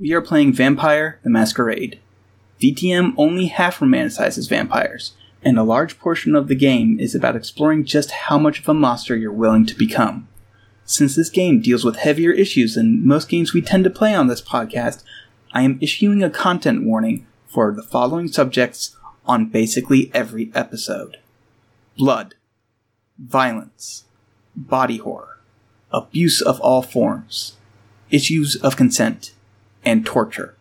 We are playing Vampire the Masquerade. VTM only half romanticizes vampires, and a large portion of the game is about exploring just how much of a monster you're willing to become. Since this game deals with heavier issues than most games we tend to play on this podcast, I am issuing a content warning for the following subjects on basically every episode. Blood, violence, body horror, abuse of all forms, issues of consent, and torture.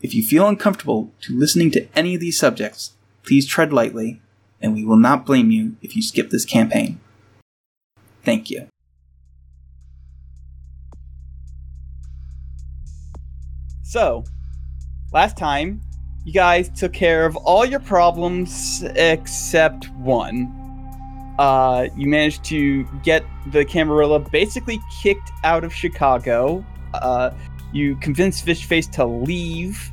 If you feel uncomfortable to listening to any of these subjects, please tread lightly, and we will not blame you if you skip this campaign. Thank you. So, last time, you guys took care of all your problems except one. Uh, you managed to get the Camarilla basically kicked out of Chicago. Uh, you convinced Fishface to leave.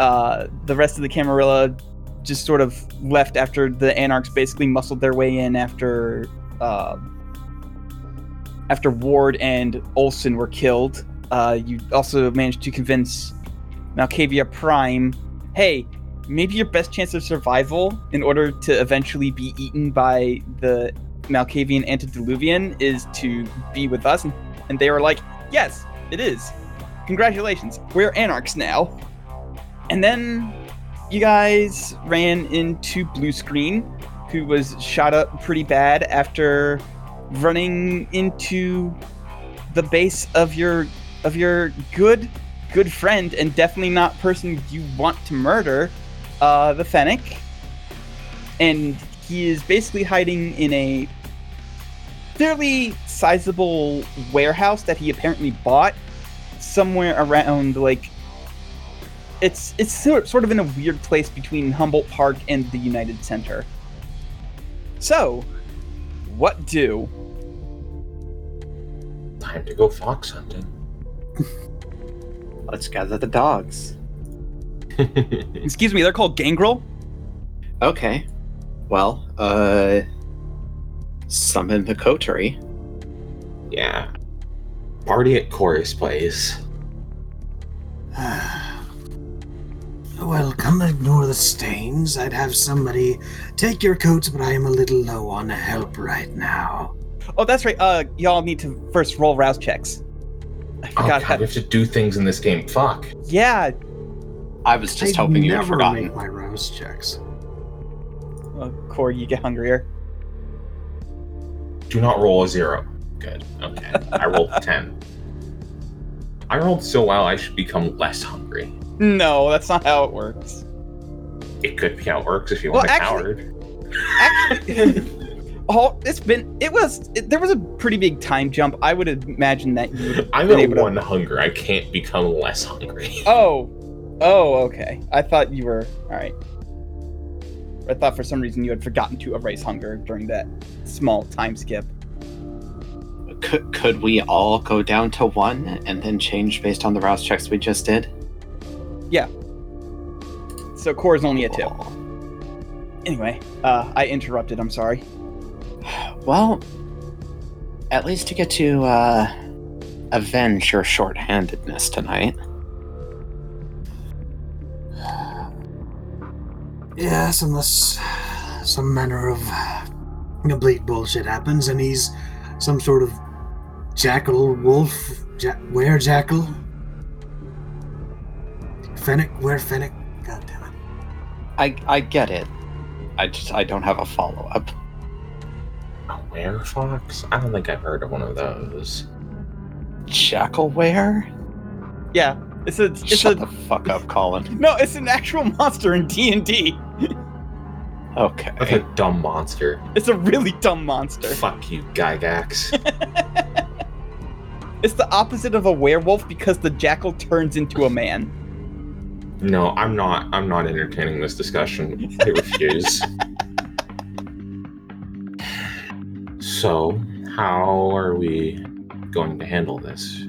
Uh, the rest of the Camarilla just sort of left after the Anarchs basically muscled their way in after uh, after Ward and Olson were killed. Uh, you also managed to convince Malkavia Prime, hey, maybe your best chance of survival in order to eventually be eaten by the Malkavian antediluvian is to be with us. And they were like, yes, it is. Congratulations, we're anarchs now. And then you guys ran into Blue Screen, who was shot up pretty bad after running into the base of your of your good good friend and definitely not person you want to murder, uh, the Fennec. And he is basically hiding in a fairly sizable warehouse that he apparently bought somewhere around like it's it's sort sort of in a weird place between Humboldt Park and the United Center. So, what do? Time to go fox hunting. Let's gather the dogs. Excuse me, they're called gangrel. Okay. Well, uh summon the coterie. yeah. Party at Corey's Place. Well, come ignore the stains. I'd have somebody take your coats, but I am a little low on help right now. Oh, that's right. Uh, y'all need to first roll rouse checks. I Oh god, how- we have to do things in this game. Fuck. yeah, I was just I'd hoping you had forgotten. make my rouse checks. uh, Core, you get hungrier. Do not roll a zero. Good. Okay. I rolled a 10. I rolled so well, I should become less hungry. No, that's not how it works. It could be how it works if you Well, want a actually- coward. Actually, oh, it's been. It was. It, there was a pretty big time jump. I would imagine that you. would I'm at able to- one hunger. I can't become less hungry. Oh, oh, okay. I thought you were all right. I thought for some reason you had forgotten to erase hunger during that small time skip. Could, could we all go down to one and then change based on the rouse checks we just did? Yeah. So core is only a two. Oh. Anyway, uh, I interrupted. I'm sorry. Well, at least you get to uh, avenge your shorthandedness tonight. Yes, unless some manner of complete bullshit happens and he's some sort of jackal, wolf, ja- were jackal. Fennec, where Fennec? God damn it. I I get it. I just I don't have a follow up. A werefox? I don't think I've heard of one of those. Jackalwere? Yeah, it's a. It's Shut a. the fuck up, Colin. No, it's an actual monster in D and D. Like a Okay. dumb monster. It's a really dumb monster. Fuck you, Gygax. It's the opposite of a werewolf because the jackal turns into a man. no, I'm not. I'm not entertaining this discussion. I refuse. so, how are we going to handle this?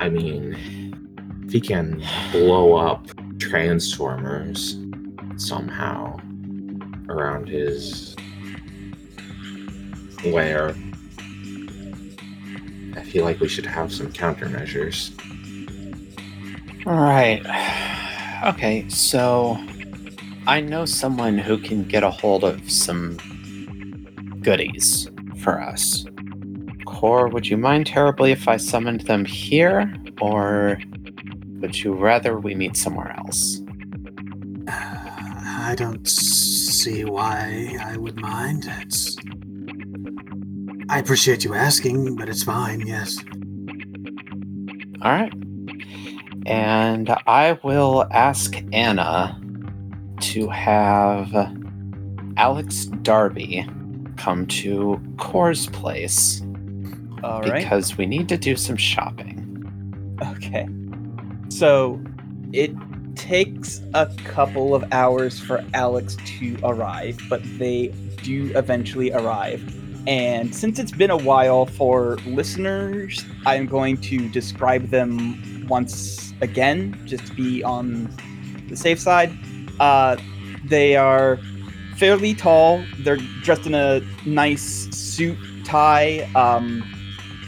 I mean, if he can blow up transformers somehow around his lair, I feel like we should have some countermeasures. All right. Okay, so I know someone who can get a hold of some goodies for us. Core, would you mind terribly if I summoned them here, or would you rather we meet somewhere else? Uh, I don't see why I would mind. It's. I appreciate you asking, but it's fine, yes. All right. And I will ask Anna to have Alex Darby come to Core's place All right. because we need to do some shopping. Okay. So it takes a couple of hours for Alex to arrive, but they do eventually arrive. And since it's been a while for listeners, I'm going to describe them once again, just to be on the safe side. Uh, they are fairly tall. They're dressed in a nice suit tie. Um,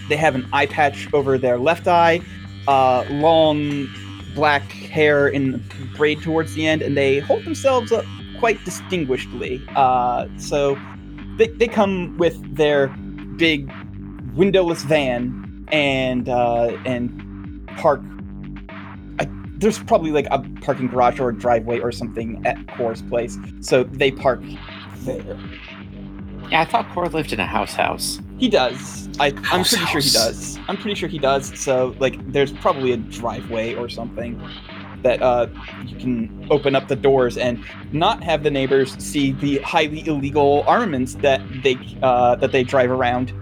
they have an eye patch over their left eye uh, long black hair in braid towards the end, and they hold themselves up quite distinguishedly. Uh, so they, they come with their big windowless van and uh, and park. I, there's probably like a parking garage or a driveway or something at Core's place, so they park there. Yeah, I thought Core lived in a house house. He does. I, I'm House, pretty sure he does. I'm pretty sure he does. So like, there's probably a driveway or something that uh, you can open up the doors and not have the neighbors see the highly illegal armaments that they uh, that they drive around.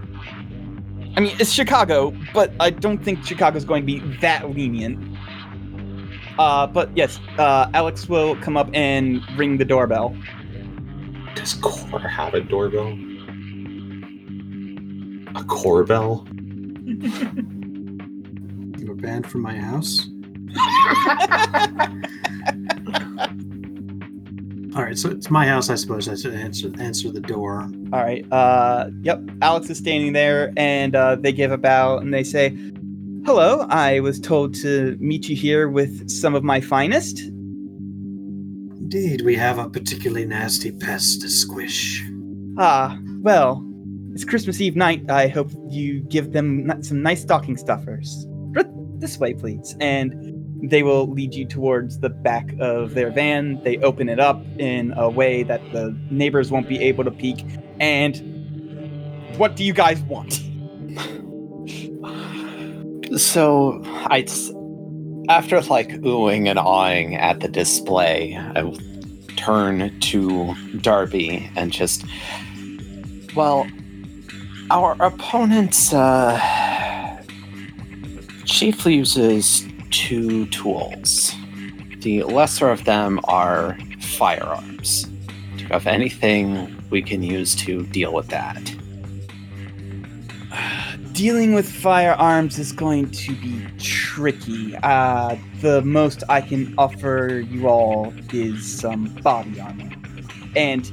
I mean, it's Chicago, but I don't think Chicago's going to be that lenient. Uh, but yes, uh, Alex will come up and ring the doorbell. Does Core have a doorbell? A core bell? You were banned from my house? All right, so it's my house, I suppose. I should answer answer the door. All right. Uh, yep. Alex is standing there, and uh, they give a bow, and they say, "Hello. I was told to meet you here with some of my finest." Indeed, we have a particularly nasty pest to squish. Ah, well, it's Christmas Eve night. I hope you give them some nice stocking stuffers. This way, please. And they will lead you towards the back of their van. They open it up in a way that the neighbors won't be able to peek. And what do you guys want? So I, after like oohing and awing at the display, I turn to Darby and just, well, our opponent's uh, chiefly uses two tools. The lesser of them are firearms. Do you have anything we can use to deal with that? Dealing with firearms is going to be tricky. Uh, the most I can offer you all is some body armor, and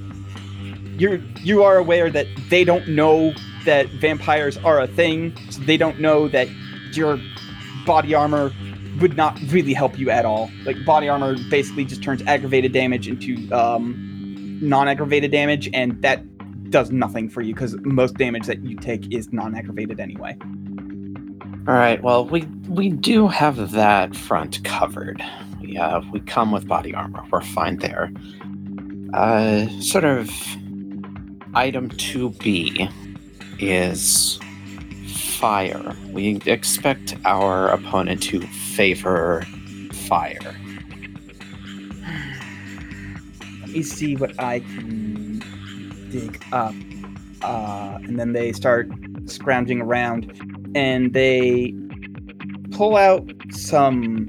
you're you are aware that they don't know that vampires are a thing. So they don't know that your body armor would not really help you at all. Like body armor basically just turns aggravated damage into um, non-aggravated damage, and that does nothing for you because most damage that you take is non-aggravated anyway. All right. Well, we we do have that front covered. We uh, we come with body armor. We're fine there. Uh, sort of item two B is fire. We expect our opponent to favor fire. Let me see what I can dig up. Uh, and then they start scrounging around and they pull out some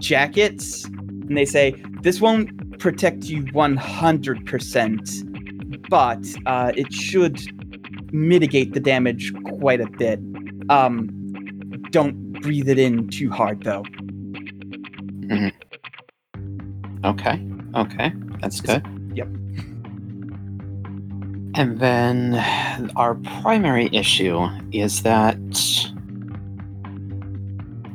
jackets and they say, This won't protect you 100%, but uh, it should mitigate the damage quite a bit. Um, don't breathe it in too hard, though. Okay. Okay. That's good. Yep. And then our primary issue is that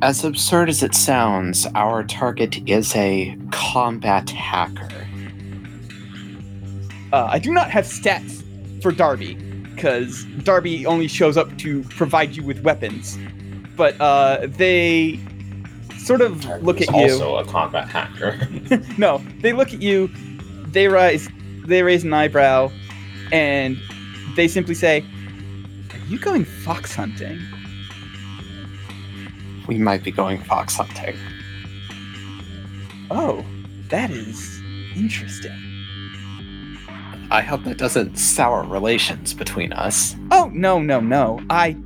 As absurd as it sounds, our target is a combat hacker. Uh, I do not have stats for Darby because Darby only shows up to provide you with weapons. But uh, they sort of look at you. also a combat hacker. no, they look at you. They rise. They raise an eyebrow, and they simply say, "Are you going fox hunting?" We might be going fox hunting. Oh, that is interesting. I hope that doesn't sour relations between us. Oh no, no, no. I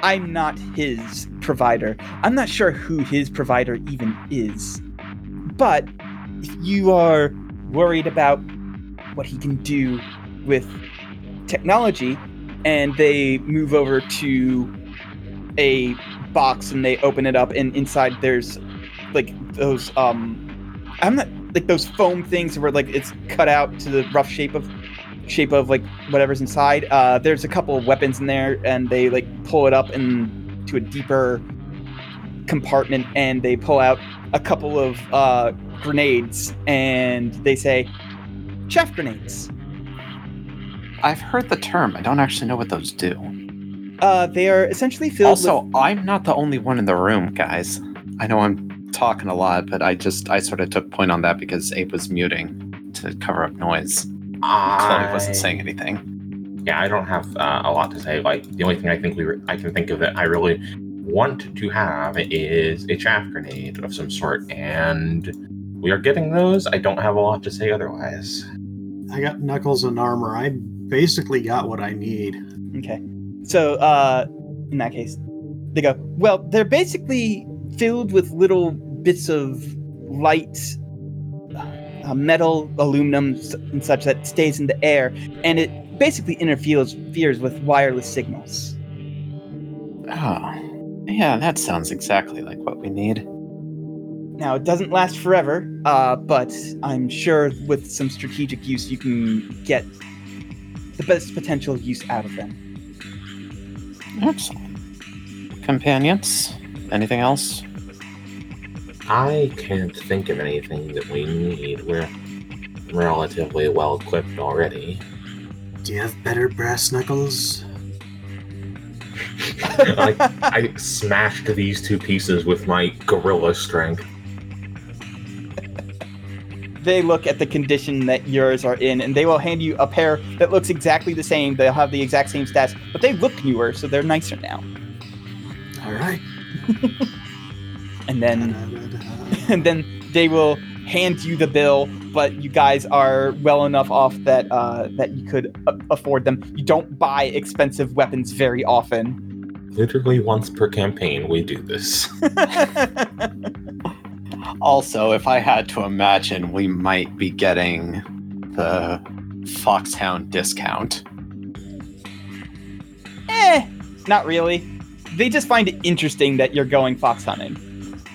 I'm not his provider. I'm not sure who his provider even is. But if you are worried about what he can do with technology and they move over to a box and they open it up and inside there's like those um I'm not like those foam things where like it's cut out to the rough shape of shape of like whatever's inside. Uh, there's a couple of weapons in there, and they like pull it up into a deeper compartment, and they pull out a couple of uh, grenades, and they say, "Chaff grenades." I've heard the term. I don't actually know what those do. Uh, they are essentially filled Also, with. I'm not the only one in the room, guys. I know I'm talking a lot, but I just I sort of took point on that because Abe was muting to cover up noise. Chloe wasn't saying anything. Yeah, I don't have uh, a lot to say. Like the only thing I think we re- I can think of that I really want to have is a chaff grenade of some sort, and we are getting those. I don't have a lot to say otherwise. I got knuckles and armor. I basically got what I need. Okay, so uh, in that case, they go. Well, they're basically filled with little bits of light uh, metal, aluminum, and such that stays in the air, and it basically interferes with wireless signals. Oh, yeah, that sounds exactly like what we need. Now, it doesn't last forever, uh, but I'm sure with some strategic use, you can get the best potential use out of them. Excellent. Companions? Anything else? I can't think of anything that we need. We're relatively well equipped already. Do you have better brass knuckles? I, I smashed these two pieces with my gorilla strength. they look at the condition that yours are in, and they will hand you a pair that looks exactly the same. They'll have the exact same stats, but they look newer, so they're nicer now. All right. And then. And then they will hand you the bill but you guys are well enough off that uh, that you could a- afford them you don't buy expensive weapons very often Literally once per campaign, we do this. Also, if I had to imagine, we might be getting the Foxhound discount. eh not really they just find it interesting that you're going fox hunting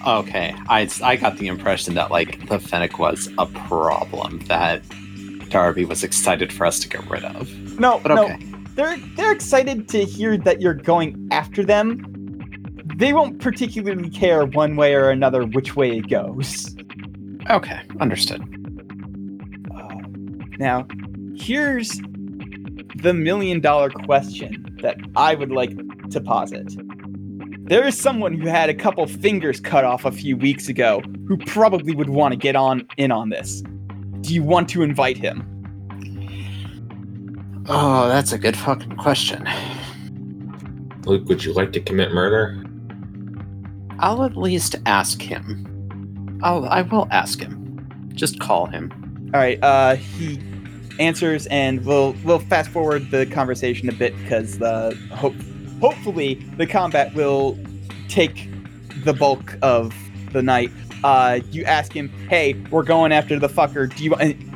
Okay, I, I got the impression that like the Fennec was a problem that Darby was excited for us to get rid of. no But no okay, they're they're excited to hear that you're going after them they won't particularly care one way or another which way it goes okay, understood. Uh, now, here's the million dollar question that I would like to posit. There is someone who had a couple fingers cut off a few weeks ago who probably would want to get on in on this. Do you want to invite him? Oh, that's a good fucking question. Luke, would you like to commit murder? I'll at least ask him. I'll I will ask him. Just call him. All right. Uh, he answers, and we'll we'll fast forward the conversation a bit because the hope hopefully the combat will take the bulk of the night. Uh, you ask him, "Hey, we're going after the fucker. Do you?"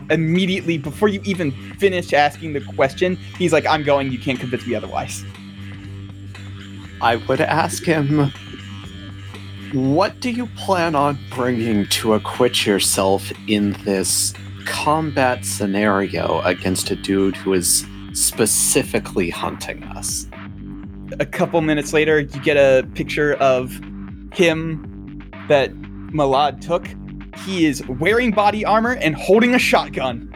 Immediately before you even finish asking the question, he's like, "I'm going. You can't convince me otherwise." I would ask him, what do you plan on bringing to acquit yourself in this combat scenario against a dude who is specifically hunting us? A couple minutes later, you get a picture of him that Malad took, he is wearing body armor and holding a shotgun.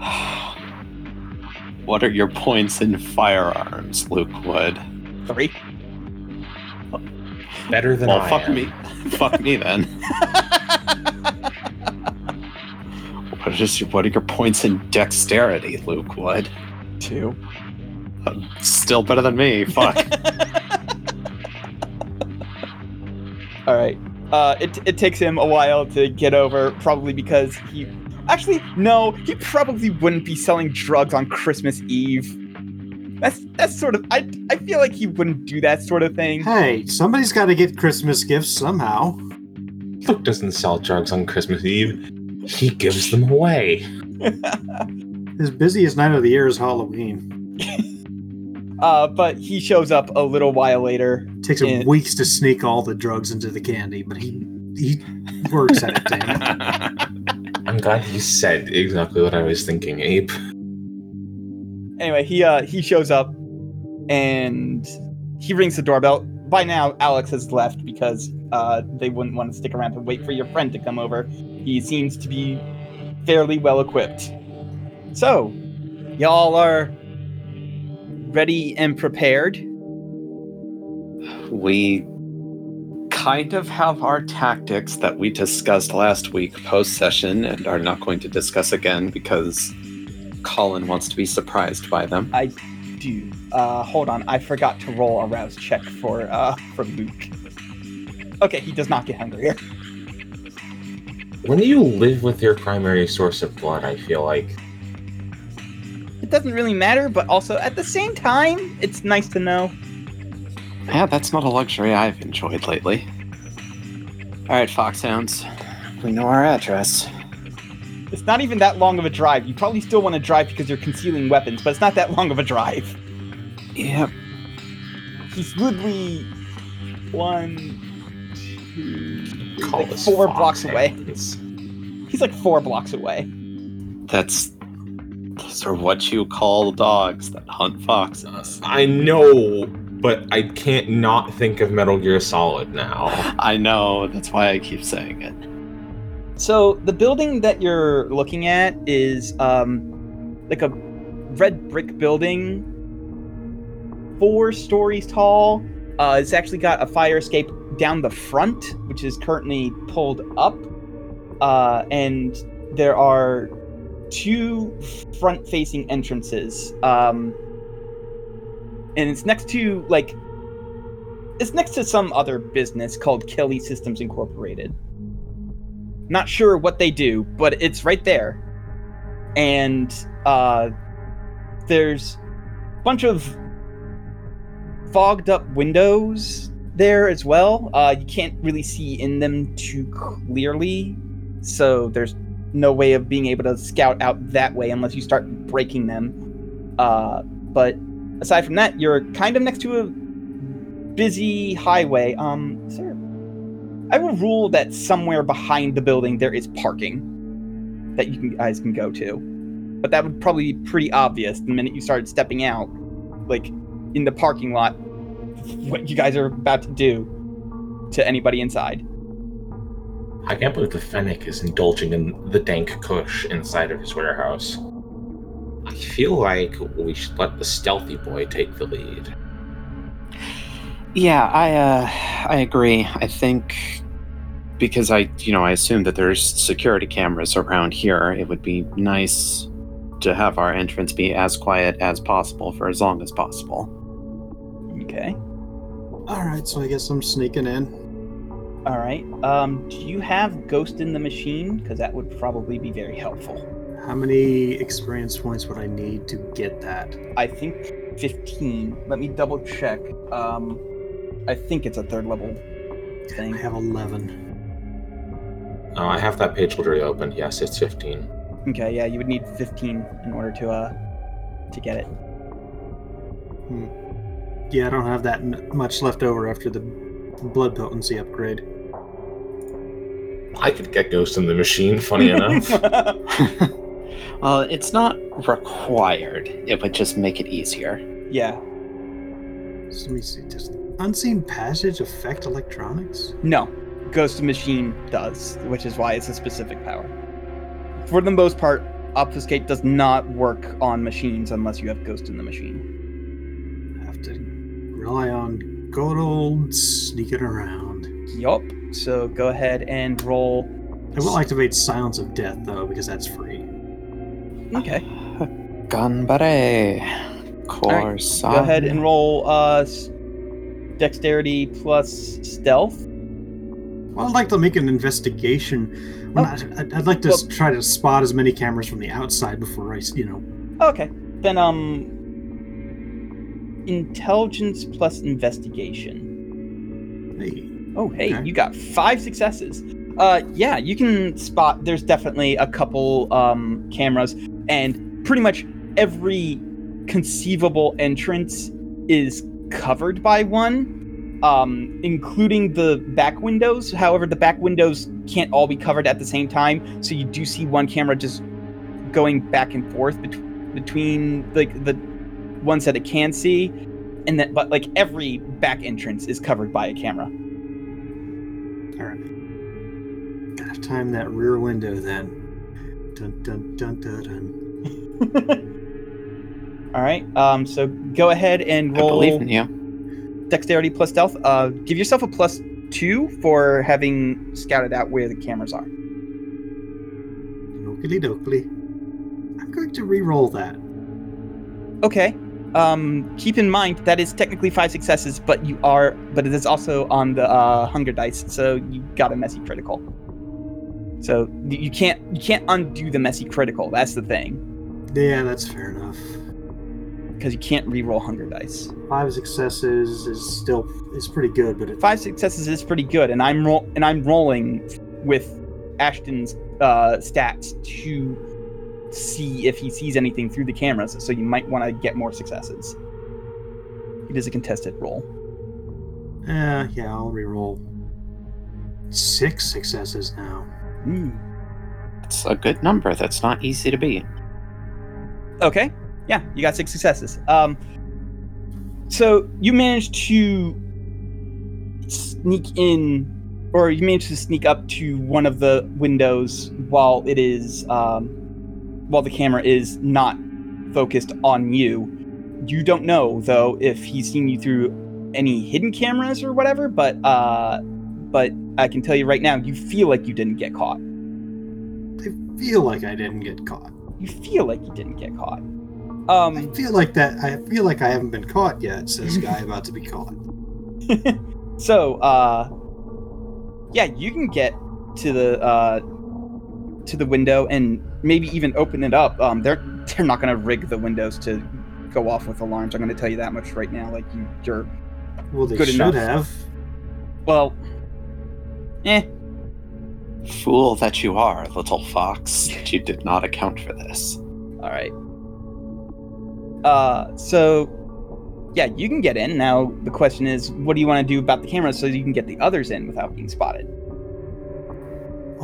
what are your points in firearms, Luke Wood? Three. Better than well, I fuck am. me. fuck me then. What is your, what are your points in dexterity, Luke Wood? Two. Still better than me. Fuck. All right. Uh, it, it takes him a while to get over, probably because he. Actually, no, he probably wouldn't be selling drugs on Christmas Eve. That's that's sort of. I I feel like he wouldn't do that sort of thing. Hey, somebody's got to get Christmas gifts somehow. Luke doesn't sell drugs on Christmas Eve. He gives them away. His busiest night of the year is Halloween. Uh, but he shows up a little while later. takes him Yeah. weeks to sneak all the drugs into the candy, but he he works at it. Damn. I'm glad he said exactly what I was thinking, Abe. Anyway, he uh he shows up and he rings the doorbell. By now, Alex has left because uh they wouldn't want to stick around to wait for your friend to come over. He seems to be fairly well equipped. So, y'all are ready and prepared. we kind of have our tactics that we discussed last week post session and are not going to discuss again because Colin wants to be surprised by them. I do. Uh, hold on, I forgot to roll a rouse check for uh for Luke. Okay, he does not get hungrier. When you live with your primary source of blood, I feel like It doesn't really matter, but also at the same time, it's nice to know. Yeah, that's not a luxury I've enjoyed lately. All right, Foxhounds, we know our address. It's not even that long of a drive. You probably still want to drive because you're concealing weapons, but it's not that long of a drive. Yep. He's literally one, two, call like this four Fox blocks away. He's like four blocks away. That's those are what you call dogs that hunt foxes. I know, but I can't not think of Metal Gear Solid now. I know, that's why I keep saying it. So the building that you're looking at is um, like a red brick building, four stories tall. Uh, it's actually got a fire escape down the front, which is currently pulled up, uh, and there are two front-facing entrances. Um, and it's next to like it's next to some other business called Kelly Systems Incorporated. Not sure what they do, but it's right there. And uh, there's a bunch of fogged up windows there as well. Uh, you can't really see in them too clearly, so there's no way of being able to scout out that way unless you start breaking them. Uh, but aside from that, you're kind of next to a busy highway. Um, sir, I will rule that somewhere behind the building there is parking that you can, guys can go to. But that would probably be pretty obvious the minute you started stepping out, like in the parking lot, what you guys are about to do to anybody inside. I can't believe the Fennec is indulging in the dank kush inside of his warehouse. I feel like we should let the stealthy boy take the lead. Yeah, I uh I agree. I think because I you know, I assume that there's security cameras around here, it would be nice to have our entrance be as quiet as possible for as long as possible. Okay. All right, so I guess I'm sneaking in. All right. Um, do you have Ghost in the Machine? Because that would probably be very helpful. How many experience points would I need to get that? I think 15. Let me double check. Um, I think it's a third level thing. I have 11. Uh, I have that page literally open. Yes, it's 15. Okay, yeah, you would need 15 in order to uh to get it. Yeah, I don't have that n- much left over after the blood potency upgrade. I could get Ghost in the Machine, funny enough. well, uh, it's not required. It would just make it easier. yeah. let me see. Does unseen passage affect electronics? No, Ghost in the Machine does, which is why it's a specific power. For the most part, Obfuscate does not work on machines unless you have Ghost in the machine. Have rely on good old sneaking around. Yup. So go ahead and roll. I will activate Silence of Death though, because that's free. Okay. Ganbare. right, Go ahead and roll uh, Dexterity plus Stealth. Well, I'd like to make an investigation. Well, Oh. I'd, I'd like to s try to spot as many cameras from the outside before I, you know. Okay. Then um, Intelligence plus Investigation. Hey, Oh, hey, Okay. you got five successes. Uh, yeah, you can spot. There's definitely a couple um cameras, and pretty much every conceivable entrance is covered by one, um, including the back windows. However, the back windows can't all be covered at the same time, so you do see one camera just going back and forth bet- between like the ones that it can see, and that but like every back entrance is covered by a camera. all right. Gotta time that rear window then. Dun dun dun dun dun. All right. Um. So go ahead and I believe in you. dexterity plus stealth. Uh, give yourself a plus two for having scouted out where the cameras are. Oakley dokley. I'm going to re-roll that. Okay. Um. Keep in mind that is technically five successes, but you are, but it is also on the uh, hunger dice, so you got a messy critical. So you can't you can't undo the messy critical. That's the thing, Yeah, that's fair enough. because you can't re-roll hunger dice. Five successes is still is pretty good, but it, five successes is pretty good, and I'm roll and I'm rolling with Ashton's uh, stats to see if he sees anything through the cameras. So you might want to get more successes. It is a contested roll. uh, yeah, I'll re-roll. Six successes now. It's a good number. That's not easy to beat. Okay, yeah, you got six successes. Um, so you managed to sneak in, or you managed to sneak up to one of the windows while it is, um, while the camera is not focused on you. You don't know though if he's seen you through any hidden cameras or whatever, but uh, but I can tell you right now, you feel like you didn't get caught. I feel like I didn't get caught. You feel like you didn't get caught. I Um, feel like that. I feel like I haven't been caught yet. Says guy about to be caught. so uh yeah you can get to the uh to the window and maybe even open it up um they're they're not going to rig the windows to go off with alarms i'm going to tell you that much right now like you you're Well, they Good should enough. have. well eh Fool that you are, little fox. You did not account for this. all right uh so yeah you can get in now the question is what do you want to do about the cameras so you can get the others in without being spotted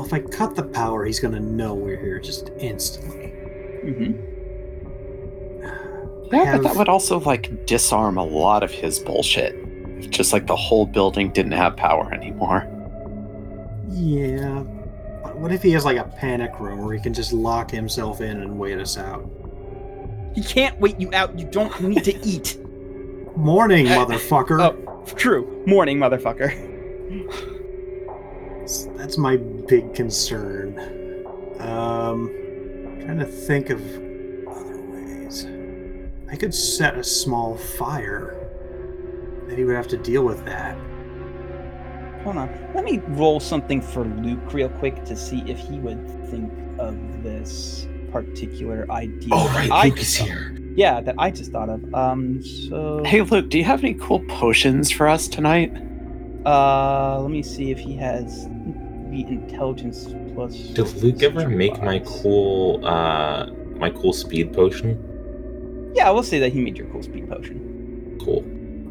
Well, if I cut the power, he's gonna know we're here just instantly. hmm Yeah, have- but that would also like disarm a lot of his bullshit. Just like the whole building didn't have power anymore. Yeah. But What if he has like a panic room where he can just lock himself in and wait us out? he can't wait you out you don't need to eat Morning, Uh, motherfucker. oh. True. Morning, motherfucker. That's my big concern. Um, trying to think of other ways. I could set a small fire. Then he would have to deal with that. Hold on. Let me roll something for Luke real quick to see if he would think of this particular idea. Oh, right, I Luke is thought- here. Yeah, that I just thought of. Um, so Hey Luke, do you have any cool potions for us tonight? uh, let me see if he has the intelligence plus. Did Luke ever make my cool, uh, my cool speed potion? Yeah, I will say that he made your cool speed potion. Cool.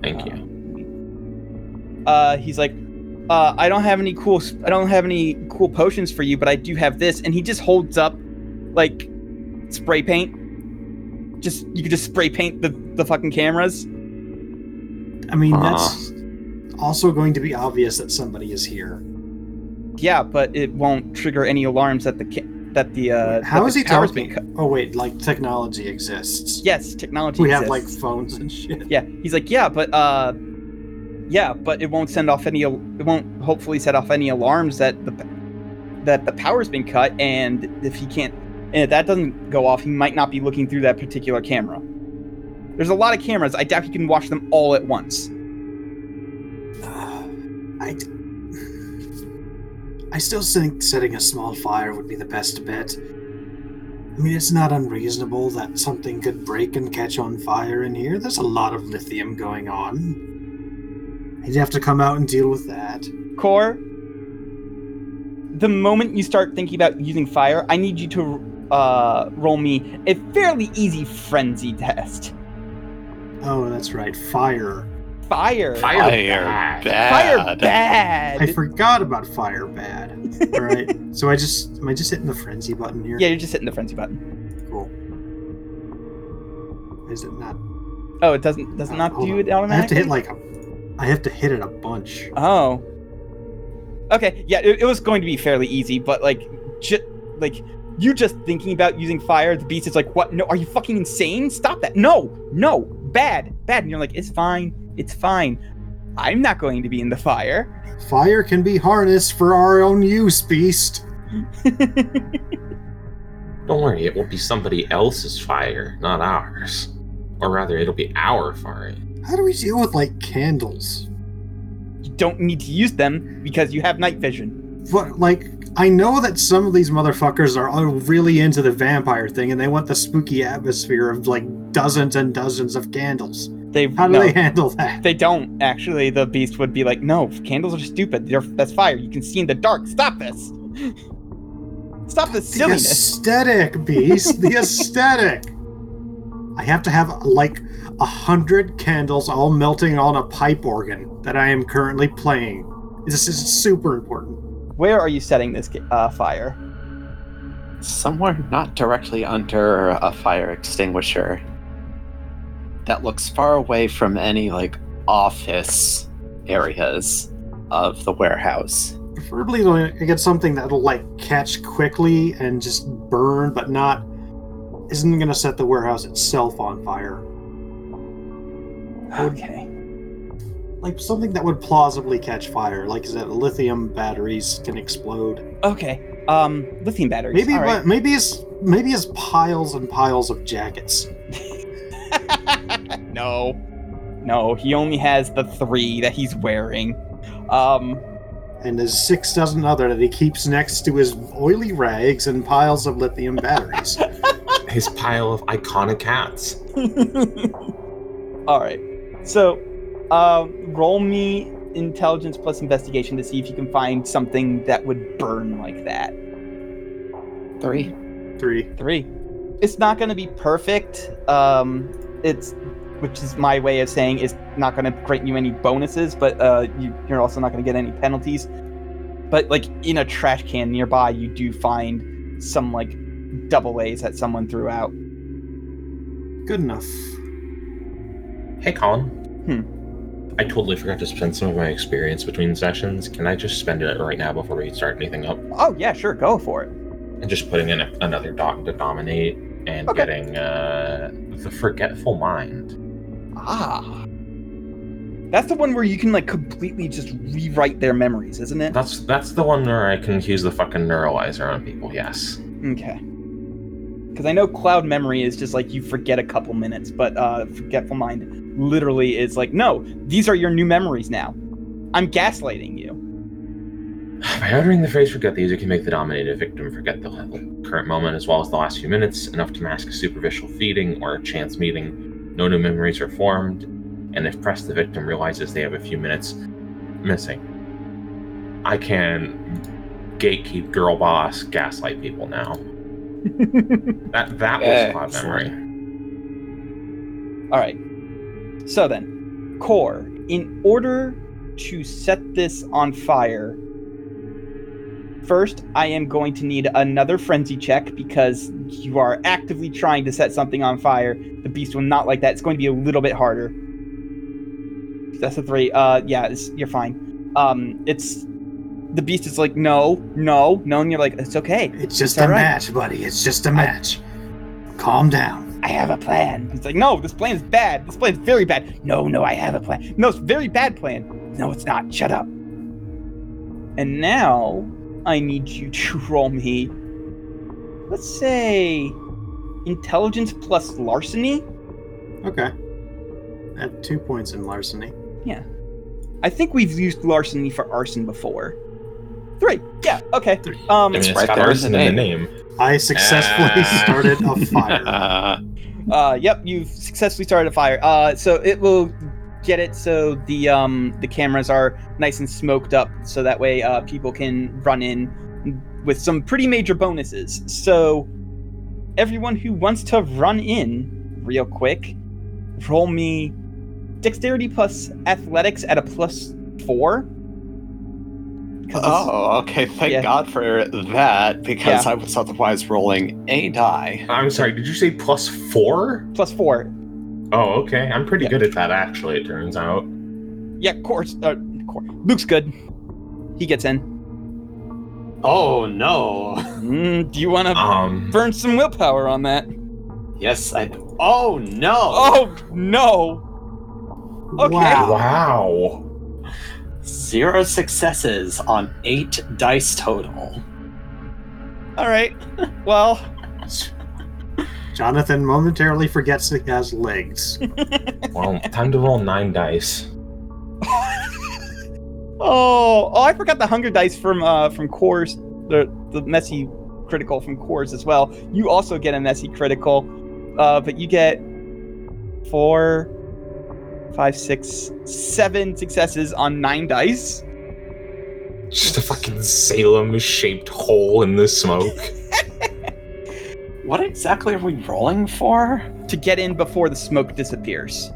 Thank you. you. Uh, he's like, uh, I don't have any cool, I don't have any cool potions for you, but I do have this, and he just holds up, like, spray paint. Just you could just spray paint the the fucking cameras. I mean, Uh. that's also going to be obvious that somebody is here. Yeah, but it won't trigger any alarms that the ca- that the uh How is he talking? being cut. Oh wait, like technology exists. Yes, technology. we have like phones and shit. Yeah, he's like, yeah, but uh, yeah, but it won't send off any. It won't hopefully set off any alarms that the that the power's been cut, and if he can't, and if that doesn't go off, he might not be looking through that particular camera. There's a lot of cameras. I doubt he can watch them all at once. I, I still think setting a small fire would be the best bet. I mean, it's not unreasonable that something could break and catch on fire in here. There's a lot of lithium going on. You'd have to come out and deal with that. Core, the moment you start thinking about using fire, I need you to uh, roll me a fairly easy frenzy test. Oh, that's right, fire. Fire. Fire, Fire bad. bad. Fire bad. I forgot about fire bad. All right, so I just am I just hitting the frenzy button here? yeah, you're just hitting the frenzy button. Cool. Is it not? Oh, it doesn't does it not do on. it I have to hit like a. I have to hit it a bunch. Oh. Okay, yeah, it, it was going to be fairly easy, but like, just like you just thinking about using fire, the beast is like, "What? No, are you fucking insane? Stop that! No, no, bad, bad." And you're like, "It's fine, it's fine. I'm not going to be in the fire." Fire can be harnessed for our own use, beast. Don't worry, it will be somebody else's fire, not ours. Or rather, it'll be our fire. How do we deal with like candles? you don't need to use them because you have night vision. But like, I know that some of these motherfuckers are all really into the vampire thing, and they want the spooky atmosphere of like dozens and dozens of candles. They How do no, they handle that? They don't actually. The beast would be like, "No, candles are stupid. They're, that's fire. You can see in the dark. Stop this. Stop this The silliness." aesthetic, beast. the aesthetic. I have to have like a hundred candles all melting on a pipe organ that I am currently playing. This is super important. Where are you setting this uh, fire? Somewhere not directly under a fire extinguisher. That looks far away from any like office areas of the warehouse. Preferably to get something that'll like catch quickly and just burn, but not isn't gonna set the warehouse itself on fire. Okay. Like something that would plausibly catch fire, like is that lithium batteries can explode. Okay. Um, lithium batteries. Maybe, right. maybe it's maybe it's piles and piles of jackets. no, no. He only has the three that he's wearing. Um, and there's six dozen other that he keeps next to his oily rags and piles of lithium batteries. His pile of iconic hats. All right. So, um, roll me intelligence plus investigation to see if you can find something that would burn like that. Three. Three. Three. It's not going to be perfect. Um, it's, which is my way of saying is not going to grant you any bonuses, but uh, you, you're also not going to get any penalties. But like in a trash can nearby, you do find some like double A's that someone threw out. Good enough. Hey, Colin. Hmm. I totally forgot to spend some of my experience between sessions. Can I just spend it right now before we start anything up? Oh yeah, sure, go for it. And just putting in a, another dot to dominate and Okay. getting uh, the forgetful mind. Ah. That's the one where you can like completely just rewrite their memories, isn't it? That's that's the one where I can use the fucking neuralizer on people. Yes. Okay. Because I know cloud memory is just like you forget a couple minutes, but uh, forgetful mind literally is like, no, these are your new memories now. I'm gaslighting you. By uttering the phrase forget the user can make the dominated victim forget the current moment as well as the last few minutes, enough to mask a superficial feeding or a chance meeting. No new memories are formed, and if pressed, the victim realizes they have a few minutes missing. I can gatekeep girl boss gaslight people now. That that was cloud memory. All right. So then, core. In order to set this on fire, first I am going to need another frenzy check because you are actively trying to set something on fire. The beast will not like that. It's going to be a little bit harder. That's a three. Uh, yeah, it's, you're fine. Um, it's the beast is like, no, no, no, and you're like, it's okay. It's just It's a right. match, buddy. It's just a match. Calm down. I have a plan. He's like, no, this plan is bad. This plan is very bad. No, no, I have a plan. No, it's a very bad plan. No, it's not. Shut up. And now I need you to roll me, let's say, intelligence plus larceny. Okay. I have two points in larceny. Yeah. I think we've used larceny for arson before. Three. Yeah. Okay. Three. Um. I mean, it's right got there in the arson in the name. I successfully Ah. started a fire. Uh, Uh, yep, you've successfully started a fire. Uh, so it will get it so the um the cameras are nice and smoked up, so that way uh people can run in with some pretty major bonuses. So everyone who wants to run in real quick, roll me dexterity plus athletics at a plus four. 'Cause it's- oh, okay. Thank Yeah. God for that, because Yeah. I was otherwise rolling a die. I'm sorry, did you say plus four? plus four. Oh, okay. I'm pretty Yeah. good at that, actually, it turns out. Yeah, of course. Uh, Cor- Luke's good. He gets in. Oh no! Mm, do you want to Um, burn some willpower on that. Yes, I. Oh no! Oh no! Okay. Wow. wow. Zero successes on eight dice total. All right. Well, Jonathan momentarily forgets he has legs. Well, time to roll nine dice. oh, oh, I forgot the hunger dice from uh from cores, the the messy critical from cores as well. You also get a messy critical, uh, but you get four, five, six, seven successes on nine dice. Just a fucking Salem shaped hole in the smoke. What exactly are we rolling for? to get in before the smoke disappears.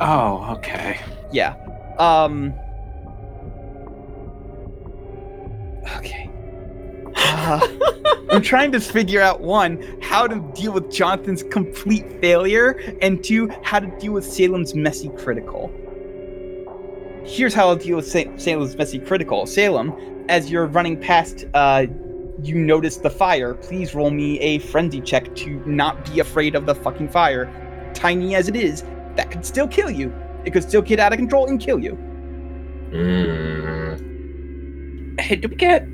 Oh, okay. Yeah. Um. Okay. Uh, I'm trying to figure out one, how to deal with Jonathan's complete failure, and two, how to deal with Salem's messy critical. Here's how I'll deal with Sa- Salem's messy critical. Salem, as you're running past, uh, you notice the fire. Please roll me a frenzy check to not be afraid of the fucking fire. Tiny as it is, that could still kill you. It could still get out of control and kill you. Mm. Hey, do we get?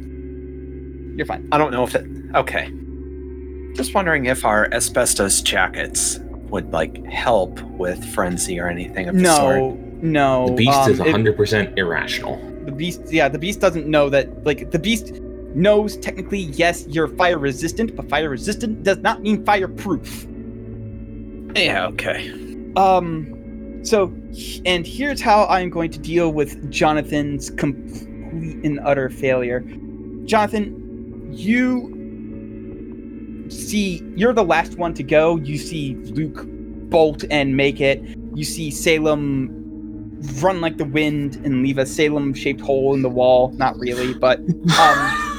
You're fine. I don't know if it. Okay. Just wondering if our asbestos jackets would like help with frenzy or anything of the sort. No, no. The beast um, is it- 100% irrational. the beast, yeah, the beast doesn't know that. Like the beast knows technically, yes, you're fire resistant, but fire resistant does not mean fireproof. Yeah. Okay. Um, so, and here's how I'm going to deal with Jonathan's complete and utter failure. Jonathan, you see, you're the last one to go. You see Luke bolt and make it. You see Salem run like the wind and leave a Salem shaped hole in the wall. Not really, but. Um,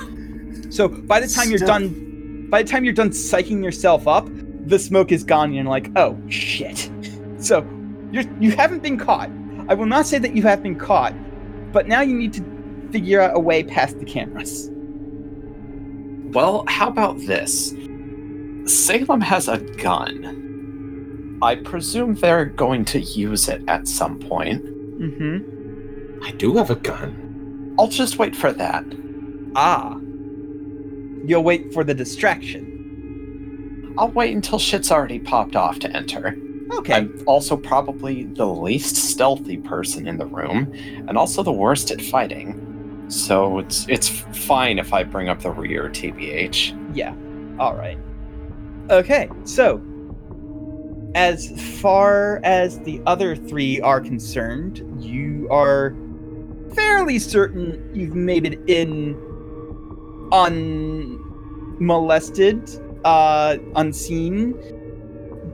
so by the time you're done, by the time you're done psyching yourself up, the smoke is gone and you're like, oh shit. So you're you haven't been caught. I will not say that you have been caught, but now you need to figure out a way past the cameras. Well, how about this? Salem has a gun. I presume they're going to use it at some point. Mm-hmm. I do have a gun. I'll just wait for that. Ah. You'll wait for the distraction. I'll wait until shit's already popped off to enter. Okay. I'm also probably the least stealthy person in the room, and also the worst at fighting. So it's it's fine if I bring up the rear, tbh. Yeah. All right. Okay. So, as far as the other three are concerned, you are fairly certain you've made it in unmolested, uh, unseen.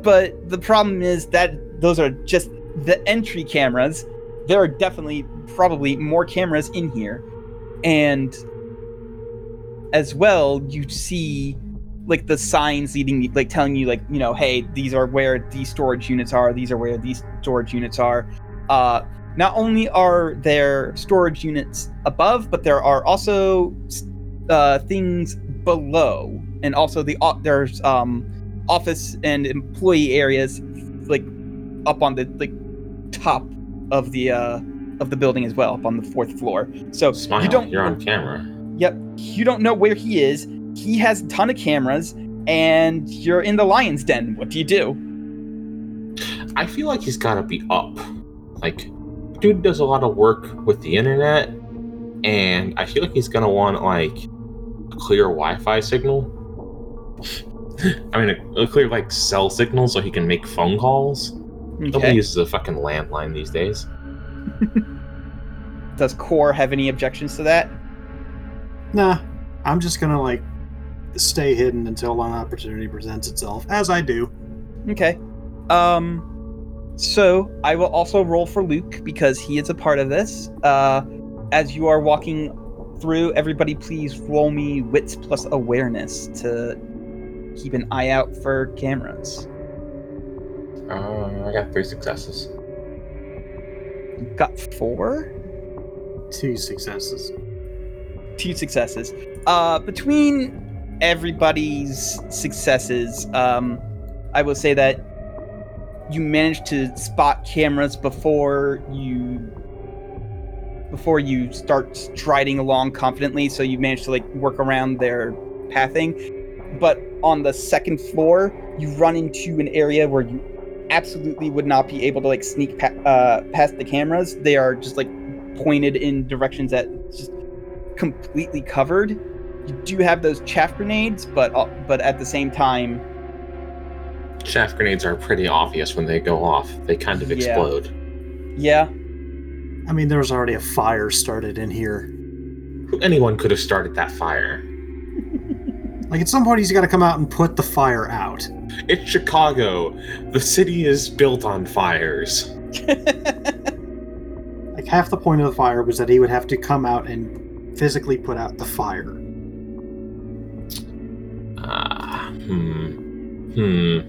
But the problem is that those are just the entry cameras. There are definitely, probably more cameras in here. And as well, you see like the signs leading like telling you like you know hey these are where these storage units are these are where these storage units are uh not only are there storage units above, but there are also uh, things below, and also the there's um, office and employee areas like up on the like top of the uh, of the building as well, up on the fourth floor. So Smile, you don't you're on camera. Yep. You don't know where he is. He has a ton of cameras, and you're in the lion's den. What do you do? I feel like he's got to be up. Like, dude does a lot of work with the internet, and I feel like he's gonna want like clear Wi-Fi signal. I mean, a, a clear like cell signal so he can make phone calls. Nobody uses a fucking landline these days. Does Core have any objections to that? Nah, I'm just gonna like stay hidden until an opportunity presents itself, as I do. Okay. Um. So I will also roll for Luke because he is a part of this. Uh, as you are walking through, everybody, please roll me wits plus awareness to keep an eye out for cameras. Uh, I got three successes. Got four. Two successes. two successes. Uh, between everybody's successes, um, I will say that you managed to spot cameras before you before you start striding along confidently. So you manage to like work around their pathing. But on the second floor, you run into an area where you absolutely would not be able to like sneak pa- uh, past the cameras. They are just like pointed in directions that just completely covered. You do have those chaff grenades, but uh, but at the same time, Chaff grenades are pretty obvious when they go off. They kind of Yeah. explode. yeah, I mean, there was already a fire started in here. Anyone could have started that fire. Like, at some point, he's got to come out and put the fire out. It's Chicago. The city is built on fires. Like, half the point of the fire was that he would have to come out and physically put out the fire. Ah, hmm. Hmm.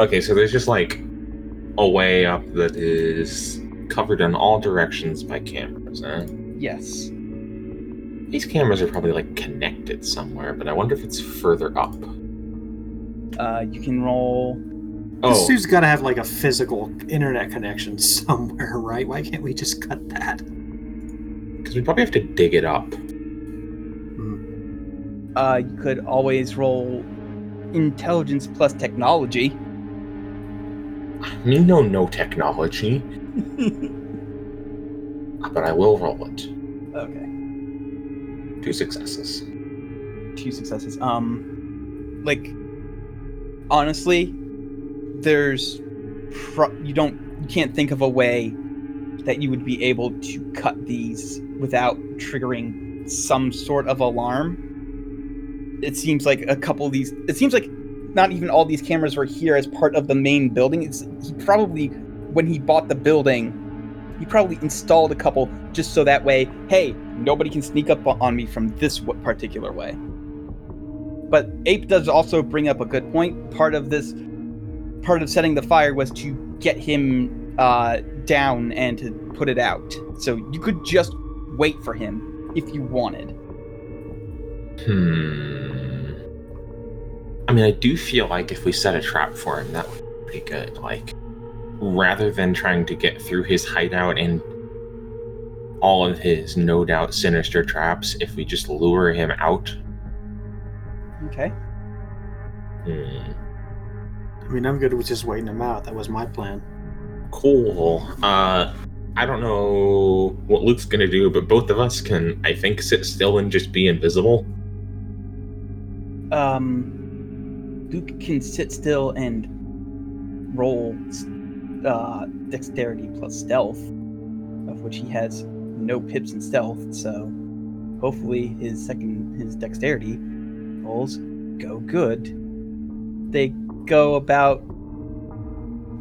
Okay, so there's just like a way up that is covered in all directions by cameras, eh? yes. These cameras are probably like connected somewhere, but I wonder if it's further up. Uh, you can roll. Oh. This dude's got to have, like, a physical internet connection somewhere, right? Why can't we just cut that? because we probably have to dig it up. Uh, you could always roll intelligence plus technology. Me know no technology, but I will roll it. okay. Two successes. two successes. Um, like honestly, there's pro- you don't you can't think of a way that you would be able to cut these without triggering some sort of alarm. It seems like a couple of these. It seems like not even all these cameras were here as part of the main building. It's he probably when he bought the building. He probably installed a couple just so that way, hey, nobody can sneak up on me from this particular way. But Ape does also bring up a good point. Part of this, part of setting the fire was to get him uh, down and to put it out. So you could just wait for him if you wanted. Hmm. I mean, I do feel like if we set a trap for him, that would be pretty good. Like, rather than trying to get through his hideout and all of his no doubt sinister traps, if we just lure him out. Okay. Hmm. I mean, I'm good with just waiting him out. That was my plan. Cool. Uh, I don't know what Luke's gonna do, but both of us can, I think, sit still and just be invisible. Um, Luke can sit still and roll uh, dexterity plus stealth, of which he has no pips in stealth. So hopefully his second his dexterity rolls go good. They go about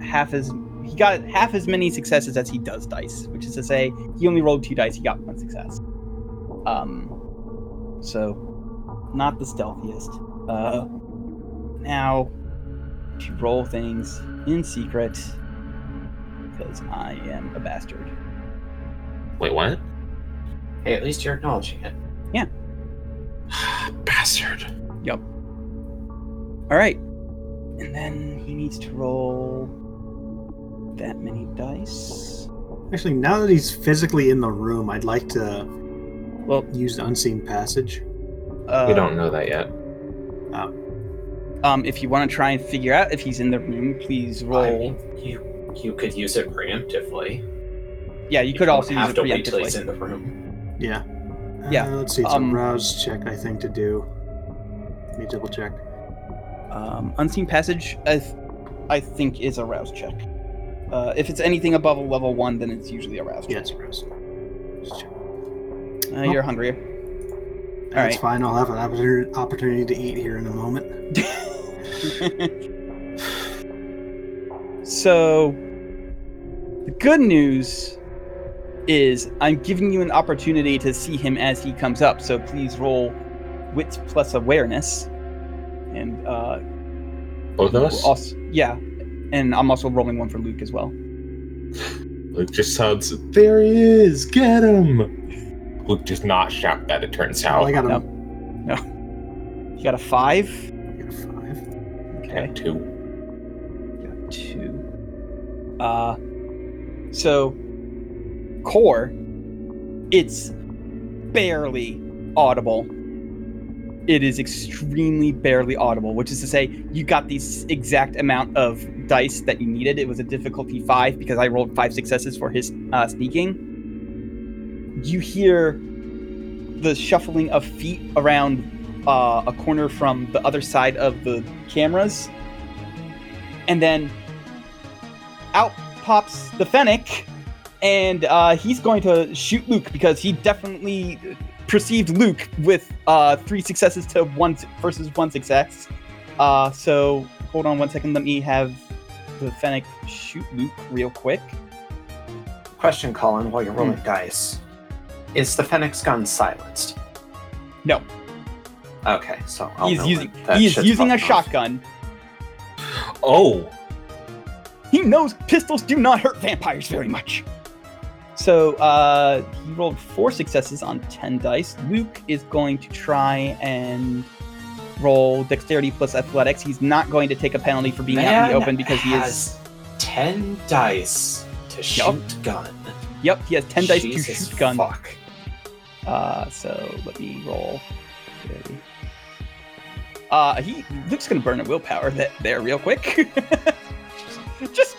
half as he got half as many successes as he does dice, which is to say he only rolled two dice. He got one success. Um, so not the stealthiest. Uh, now to roll things in secret. Because I am a bastard. Wait, what? Hey, at least you're acknowledging it. Yeah. Bastard. Yep. All right. And then he needs to roll that many dice. Actually, now that he's physically in the room, I'd like to Well, use the unseen passage. uh, we don't know that yet. Um, if you want to try and figure out if he's in the room, please roll. I mean, you you could use it preemptively. yeah, you could don't also use have it to wait till he's in the room. Yeah. Yeah, Uh, let's see. It's um, a rouse check, I think, to do. Let me double check. Um, unseen passage, I, th- I think, is a rouse check. Uh, if it's anything above a level one, then it's usually a rouse Yeah, check. it's a rouse. Just check. Uh, you're hungrier. That's Alright. fine. I'll have an opportunity to eat here in a moment. so, the good news is I'm giving you an opportunity to see him as he comes up. So please roll wits plus awareness, and uh, Both of us? also yeah, and I'm also rolling one for Luke as well. Luke just sounds, there he is, get him! Luke does not shout that, it turns out. Oh, out. I got a, No. You got a five. I got a five. Okay. And two. Uh, so core, it's barely audible. It is extremely barely audible, which is to say, you got the exact amount of dice that you needed. It was a difficulty five because I rolled five successes for his uh, sneaking. You hear the shuffling of feet around uh, a corner from the other side of the cameras and then out pops the Fennec, and uh, he's going to shoot Luke because he definitely perceived Luke with uh, three successes to one versus one success. Uh, so hold on one second. Let me have the Fennec shoot Luke real quick. Question, Colin, while you're rolling Hmm. dice. Is the Fennec's gun silenced? No. Okay, so I'll he's know using when that he is using a off. shotgun. Oh! He knows pistols do not hurt vampires very much. So uh, he rolled four successes on 10 dice. Luke is going to try and roll dexterity plus athletics. He's not going to take a penalty for being out in the open because he is. has ten dice to Yup. shoot gun. Yep, he has 10 dice to shoot gun. Fuck. Uh, so let me roll. Uh, he Luke's gonna burn a willpower that there real quick. just, just.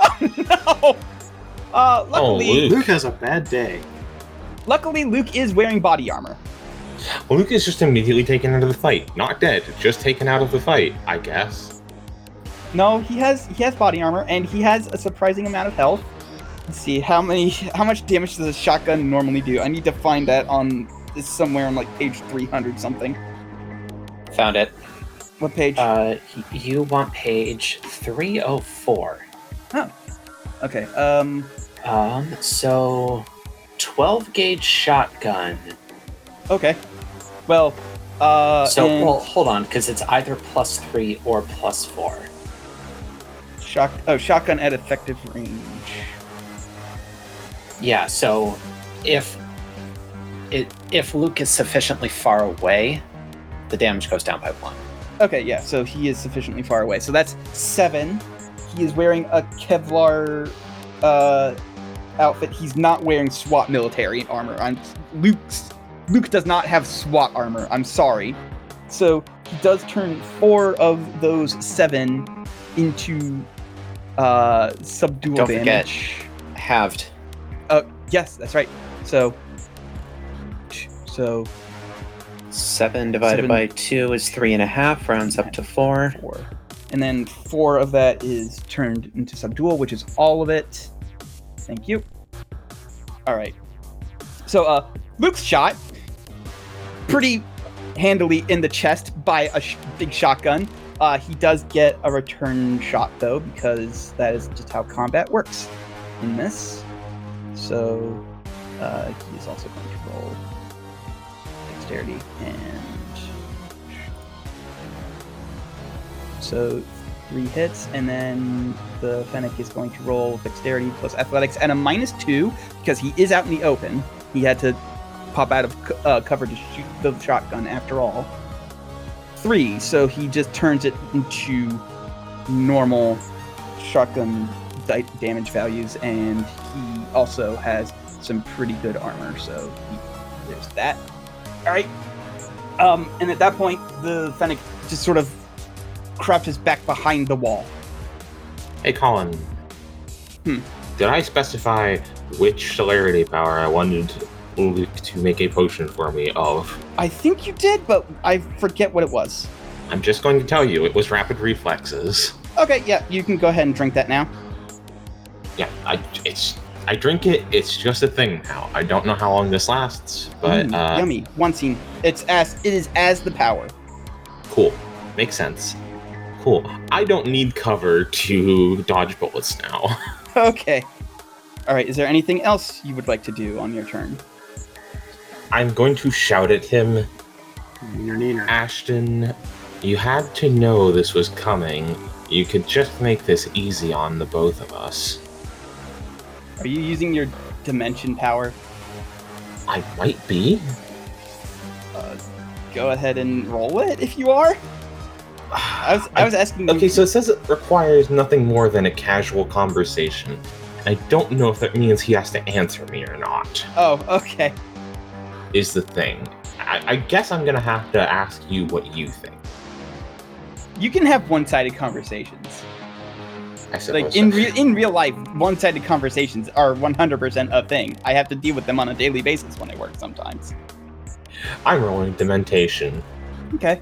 Oh no! Uh, luckily, Luke. Luke has a bad day. luckily Luke is wearing body armor. Well, Luke is just immediately taken out of the fight. Not dead, just taken out of the fight, I guess. No, he has he has body armor and he has a surprising amount of health. Let's see how many how much damage does a shotgun normally do? I need to find that on it's somewhere on like page 300 something. Found it. What page? Uh, you want page 304. oh okay. Um Um, so 12 gauge shotgun. okay. Well, uh So, and well, hold on, because it's either plus three or plus four. shock oh shotgun at effective range. Yeah, so if it if Luke is sufficiently far away, the damage goes down by one. Okay, yeah, so he is sufficiently far away. So that's seven. He is wearing a Kevlar uh, outfit. He's not wearing SWAT military armor. I'm Luke's. Luke does not have SWAT armor. I'm sorry. So he does turn four of those seven into uh, subdual Don't forget. Halved. Uh, yes, that's right. So, so Seven divided Seven. by two is three and a half, rounds up to four. four. And then four of that is turned into subdual, which is all of it. Thank you. All right. So, uh, Luke's shot pretty handily in the chest by a sh- big shotgun. Uh, he does get a return shot though, because that is just how combat works in this. So, uh, he is also going to roll dexterity and so three hits, and then the Fennec is going to roll dexterity plus athletics and a minus two because he is out in the open. He had to pop out of uh, cover to shoot the shotgun after all. Three, so he just turns it into normal shotgun di- damage values, and he also has some pretty good armor, so he, there's that. All right. Um, and at that point, the Fennec just sort of crouches back behind the wall. Hey, Colin. Hmm. Did I specify which celerity power I wanted Luke to make a potion for me of? I think you did, but I forget what it was. I'm just going to tell you, it was rapid reflexes. Okay, yeah, you can go ahead and drink that now. Yeah, I it's I drink it. It's just a thing now. I don't know how long this lasts, but Ooh, uh, yummy. One scene. It's as it is as the power. cool. Makes sense. Cool. I don't need cover to dodge bullets now. Okay. All right. Is there anything else you would like to do on your turn? I'm going to shout at him, Neener, neener. Ashton. You had to know this was coming. You could just make this easy on the both of us. Are you using your dimension power? I might be. Uh, go ahead and roll it if you are. I was I was asking. you- Okay, so it says it requires nothing more than a casual conversation. I don't know if that means he has to answer me or not. Oh, okay. Is the thing. I, I guess I'm gonna have to ask you what you think. You can have one-sided conversations. I suppose. Like in real in real life, one-sided conversations are 100% a thing. I have to deal with them on a daily basis when I work sometimes. I'm rolling dementation. Okay.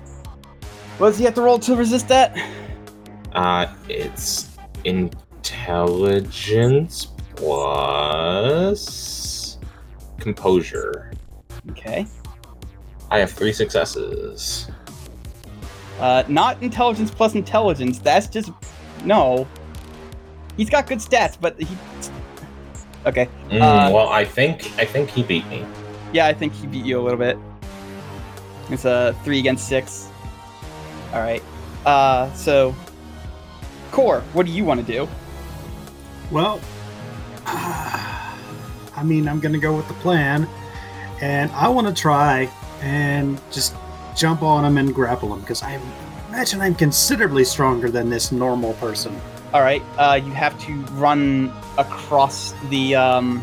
What does he have to roll to resist that? Uh, it's intelligence plus composure. Okay. I have three successes. Uh, not intelligence plus intelligence. That's just no. He's got good stats, but he. Okay. Mm, Uh, well, I think I think he beat me. Yeah, I think he beat you a little bit. It's a three against six. All right. Uh, so, Core, what do you want to do? Well, I mean, I'm gonna go with the plan, and I want to try and just jump on him and grapple him because I imagine I'm considerably stronger than this normal person. All right. Uh, you have to run across the. Um,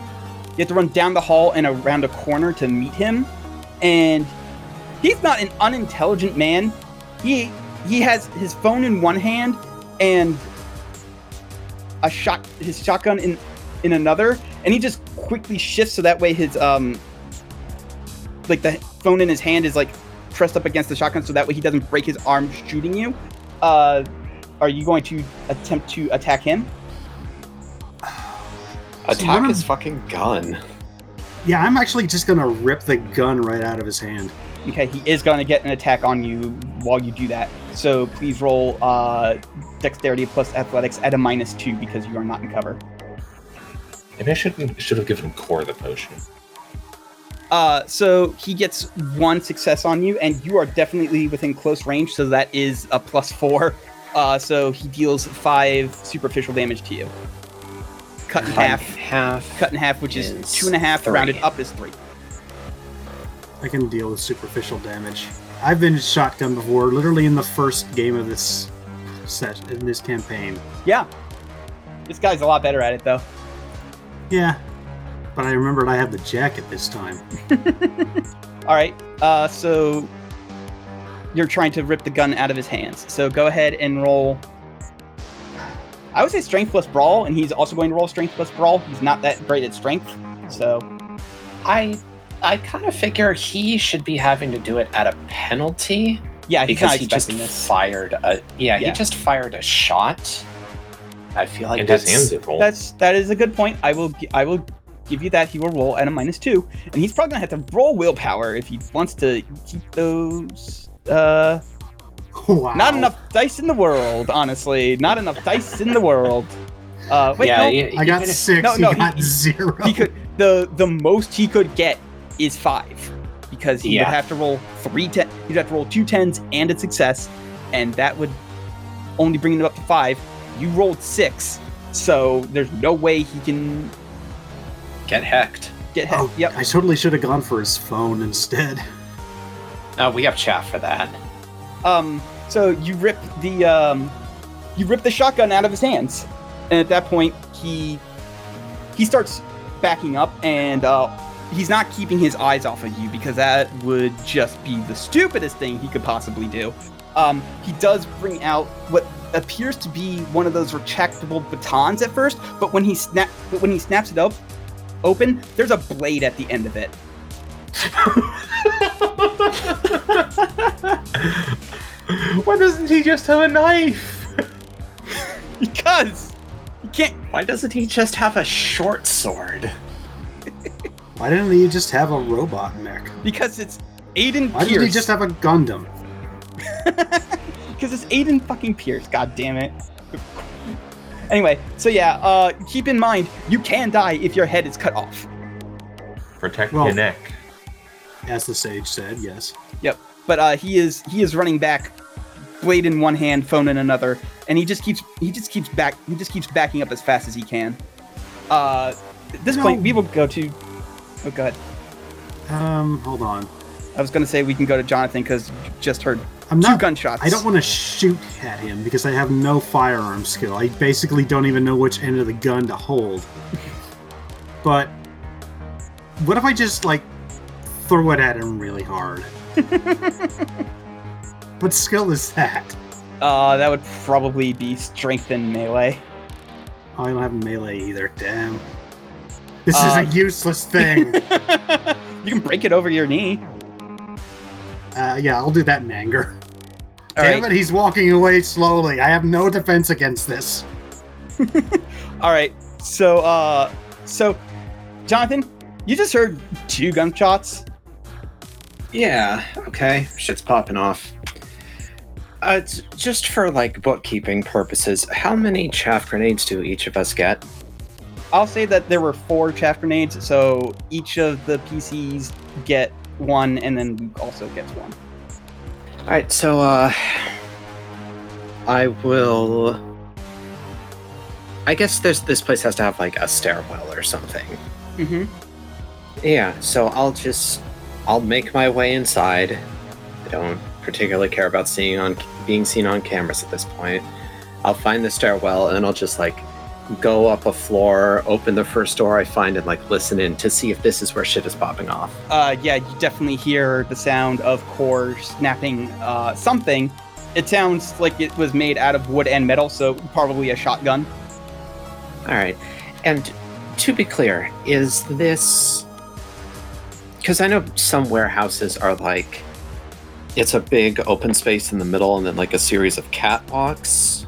you have to run down the hall and around a corner to meet him, and he's not an unintelligent man. He he has his phone in one hand and a shot his shotgun in in another, and he just quickly shifts so that way his um like the phone in his hand is like pressed up against the shotgun so that way he doesn't break his arm shooting you. Uh, are you going to attempt to attack him? Attack I'm- his fucking gun. Yeah, I'm actually just gonna rip the gun right out of his hand. Okay, he is going to get an attack on you while you do that. So please roll uh, dexterity plus athletics at a minus two because you are not in cover. Maybe I shouldn't should have given Core the potion. Uh, so he gets one success on you, and you are definitely within close range. So that is a plus four. Uh, so he deals five superficial damage to you. Cut in half. Half. Cut in half, which is, is two and a half. three. Rounded up is three. I can deal with superficial damage. I've been shotgun before, literally in the first game of this set in this campaign. Yeah. This guy's a lot better at it, though. Yeah, but I remembered I have the jacket this time. All right. Uh, so you're trying to rip the gun out of his hands. So go ahead and roll. I would say strength plus brawl, and he's also going to roll strength plus brawl. He's not that great at strength, so I I kind of figure he should be having to do it at a penalty yeah, he's because not he just this. fired a yeah, Yeah. he just fired a shot. I feel like and his that's hands are. That's that is a good point. I will I will give you that. He will roll at a minus two, and he's probably gonna have to roll willpower if he wants to keep those. Uh, Wow. not enough dice in the world, honestly. Not enough dice in the world. Uh, wait, yeah, no, e- I got even six. no, no, he no, got he- zero. he could the the most he could get is five because he Yeah. would have to roll three ten he'd have to roll two tens and a success and that would only bring it up to five. You rolled six, so there's no way he can Get hecked. get hit. Oh, Yep. I totally should have gone for his phone instead. Uh, we have chaff for that. Um, so you rip the um, you rip the shotgun out of his hands, and at that point he he starts backing up, and uh, he's not keeping his eyes off of you because that would just be the stupidest thing he could possibly do. Um, he does bring out what appears to be one of those retractable batons at first, but when he snap but when he snaps it up open, there's a blade at the end of it. Why doesn't he just have a knife? Because you can't Why doesn't he just have a short sword? Why didn't he just have a robot mech? because it's Aiden Why Pearce. did he just have a Gundam? Because it's Aiden fucking Pearce, god damn it. anyway, so yeah, uh, keep in mind, you can die if your head is cut off. Protect Well- your neck. As the sage said, yes. Yep. But uh, he is he is running back, blade in one hand, phone in another, and he just keeps he just keeps back he just keeps backing up as fast as he can. Uh, at this No. point, we will go to. Oh god, Um, hold on. I was gonna say we can go to Jonathan because just heard I'm two not. gunshots. I don't want to shoot at him because I have no firearm skill. I basically don't even know which end of the gun to hold. But what if I just like throw it at him really hard? what skill is that? Uh, that would probably be strength in melee. Oh, I don't have melee either. Damn. This Uh, is a useless thing. you can break it over your knee. uh, yeah, I'll do that in anger. All Damn right. it, he's walking away slowly. I have no defense against this. All right. So, uh, so, Jonathan, you just heard two gunshots. Yeah, okay. Shit's popping off. Uh, just for like bookkeeping purposes, how many chaff grenades do each of us get? I'll say that there were four chaff grenades, so each of the PCs get one, and then Luke also gets one. Alright, so uh I will I guess there's this place has to have like a stairwell or something. Mm-hmm. Yeah, so I'll just I'll make my way inside. I don't particularly care about seeing on being seen on cameras at this point. I'll find the stairwell and I'll just like go up a floor, open the first door I find and like listen in to see if this is where shit is popping off. Uh, yeah, you definitely hear the sound of core snapping uh, something. It sounds like it was made out of wood and metal, so probably a shotgun. All right. And to be clear, is this because I know some warehouses are like it's a big open space in the middle and then like a series of catwalks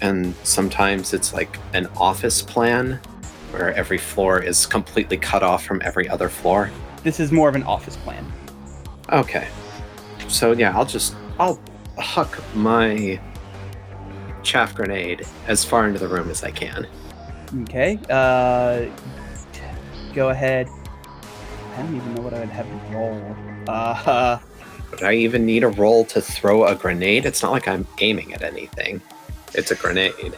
and sometimes it's like an office plan where every floor is completely cut off from every other floor. This is more of an office plan. Okay. So yeah, I'll just I'll huck my chaff grenade as far into the room as I can. Okay. Uh, go ahead. I don't even know what I would have to roll. Uh, Would I even need a roll to throw a grenade? It's not like I'm aiming at anything. It's a grenade.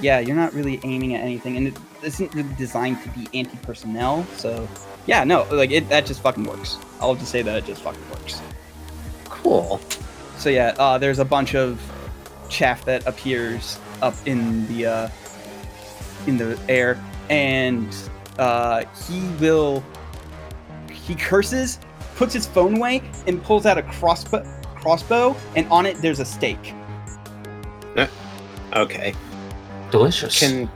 yeah, you're not really aiming at anything, and it isn't really designed to be anti-personnel. So, yeah, no, like it that just fucking works. I'll just say that it just fucking works. Cool. So yeah, uh, there's a bunch of chaff that appears up in the uh, in the air, and uh, he will he curses, puts his phone away, and pulls out a crossbow. Crossbow, and on it there's a stake. Okay. Delicious. Can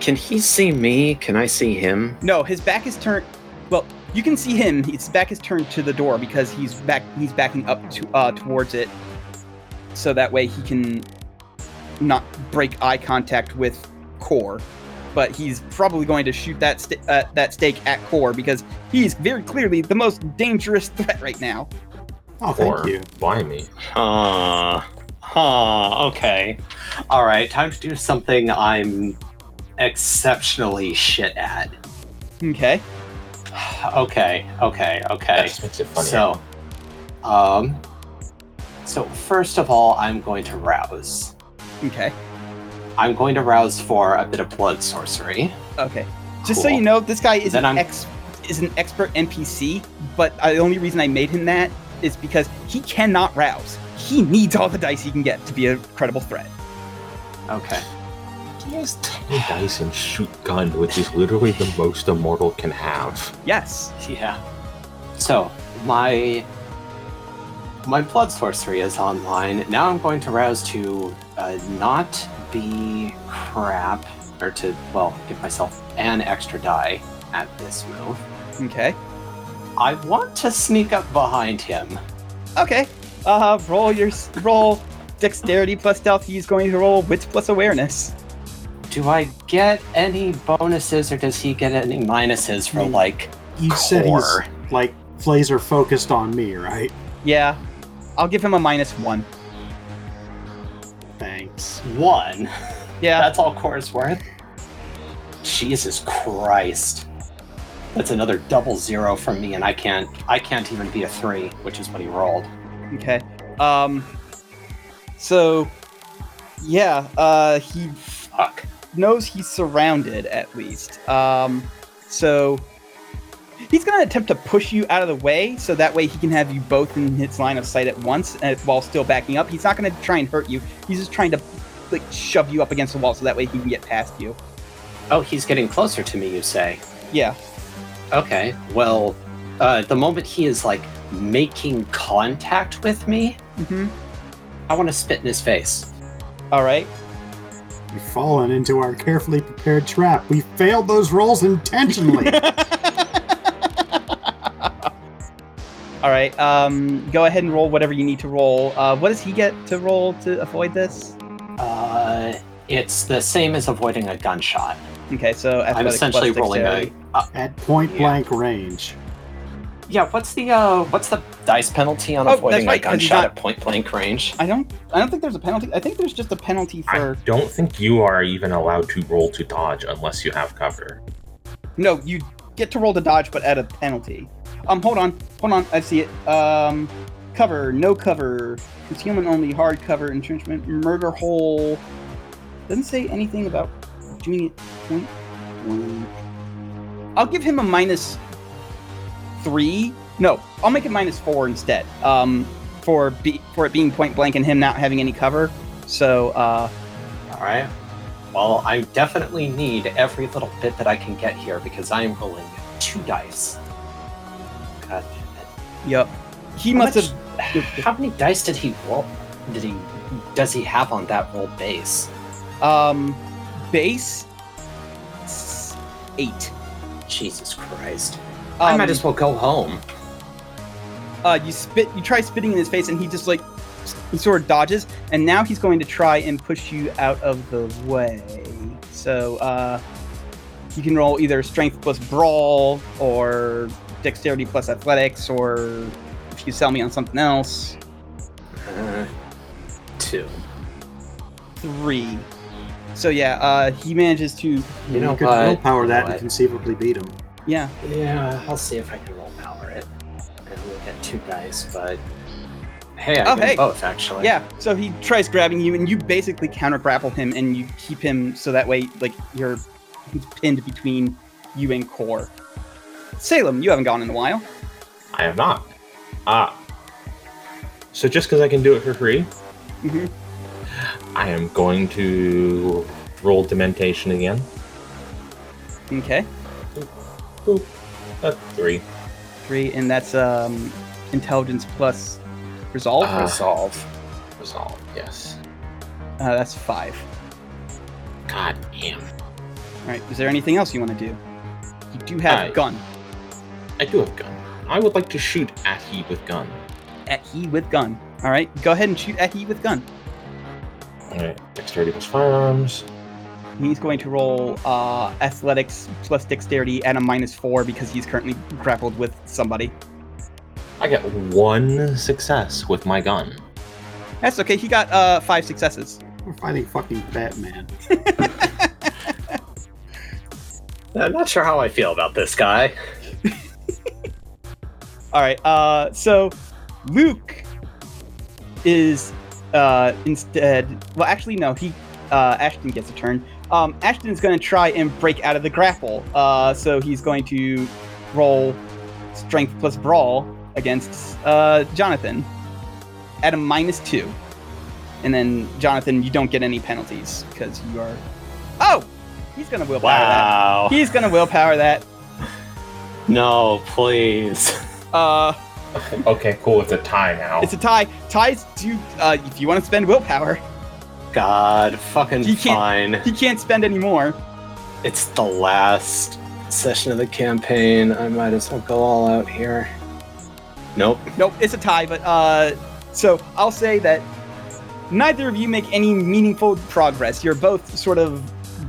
can he see me? Can I see him? No, his back is turned. Well, you can see him. His back is turned to the door because he's back. He's backing up to uh, towards it, so that way he can not break eye contact with Core. But he's probably going to shoot that st- uh, that stake at Core because he's very clearly the most dangerous threat right now. Oh, thank or you. why me? Huh. Huh. Okay. All right. Time to do something I'm exceptionally shit at. Okay. Okay. Okay. That Okay. just makes it funny. So, um, So first of all, I'm going to rouse. Okay. I'm going to rouse for a bit of blood sorcery. Okay. Just so you know, this guy is Then an I'm- ex is an expert NPC, but uh, the only reason I made him that is because he cannot rouse. He needs all the dice he can get to be a credible threat. Okay. He has 10 dice and shoot gun, which is literally the most a mortal can have. Yes. Yeah. So my my blood sorcery is online. Now I'm going to rouse to uh, not be crap, or to well give myself an extra die at this move. Okay. I want to sneak up behind him. Okay. Uh, roll your roll dexterity plus stealth. He's going to roll wits plus awareness. Do I get any bonuses, or does he get any minuses for Hmm. like You said he's core? like laser focused on me, right? Yeah. I'll give him a minus one. One? Yeah. That's all core is worth. Jesus Christ. That's another double zero from me, and I can't I can't even beat a three, which is what he rolled. Okay. Um. So, yeah. Uh, he Fuck. knows he's surrounded at least. Um. So he's gonna attempt to push you out of the way, so that way he can have you both in his line of sight at once, and while still backing up. He's not gonna try and hurt you. He's just trying to like shove you up against the wall, so that way he can get past you. Oh, he's getting closer to me, you say? Yeah. Okay. Well, uh, the moment he is like making contact with me, Mm-hmm. I want to spit in his face. All right. You've fallen into our carefully prepared trap. We failed those rolls intentionally. All right. Um. Go ahead and roll whatever you need to roll. Uh. What does he get to roll to avoid this? Uh, it's the same as avoiding a gunshot. Okay. So I'm essentially rolling a. Uh, At point Yeah. blank range. yeah. What's the uh? What's the dice penalty on Oh, that's avoiding right, a 'cause he's gunshot not- at point blank range? I don't. I don't think there's a penalty. I think there's just a penalty I for. don't think you are even allowed to roll to dodge unless you have cover. No, you get to roll to dodge, but at a penalty. Um. Hold on. Hold on. I see it. Um. Cover. No cover. Concealment only. Hard cover. Entrenchment. Murder hole. Doesn't say anything about doing it point one. I'll give him a minus three. No, I'll make it minus four instead. Um. For be, for it being point blank and him not having any cover. So. Uh. All right. Well, I definitely need every little bit that I can get here because I am rolling two dice. Yep. He How must much- have. How many dice did he roll? Did he? Does he have on that roll base? Um, base eight. Jesus Christ! Um, I might as well go home. Uh, you spit. You try spitting in his face, and he just like he sort of dodges, and now he's going to try and push you out of the way. So, uh, you can roll either strength plus brawl or dexterity plus athletics, or if you sell me on something else, Uh, two. three. So yeah, uh, he manages to. You know could what? willpower that What? and conceivably beat him. Yeah. Yeah, I'll see if I can roll power it, and we'll get two dice. But hey, I Oh, hey. both actually. Yeah, so he tries grabbing you, and you basically counter grapple him, and you keep him so that way, like you're he's pinned between you and Core. Salem, you haven't gone in a while. I have not. Ah. So just because I can do it for free, hmm I am going to roll Dementation again. Okay, Boop. That's three. three, and that's um intelligence plus resolve. Ah. Resolve. Resolve, yes. Uh, that's five. God damn. All right. Is there anything else you want to do? You do have Aye. a gun. I do have gun. I would like to shoot at he with gun. At he with gun. All right. Go ahead and shoot at he with gun. Alright, dexterity plus firearms. He's going to roll uh, athletics plus dexterity at a minus four because he's currently grappled with somebody. I get one success with my gun. That's okay. He got uh, five successes. We're fighting fucking Batman. I'm not sure how I feel about this guy. All right. Uh, so Luke is uh, instead. Well, actually, no. He uh, Ashton gets a turn. Um, Ashton is going to try and break out of the grapple. Uh, so he's going to roll strength plus brawl against uh, Jonathan at a minus two. And then Jonathan, you don't get any penalties because you are. Oh, he's to willpower Wow. that. He's going to willpower that. No, please. Uh, Okay, cool. It's a tie now. it's a tie. Ties do. Uh, if you want to spend willpower, God, fucking You can't- fine. he can't spend any more. It's the last session of the campaign. I might as well go all out here. Nope. Nope, it's a tie. But uh, so I'll say that neither of you make any meaningful progress. You're both sort of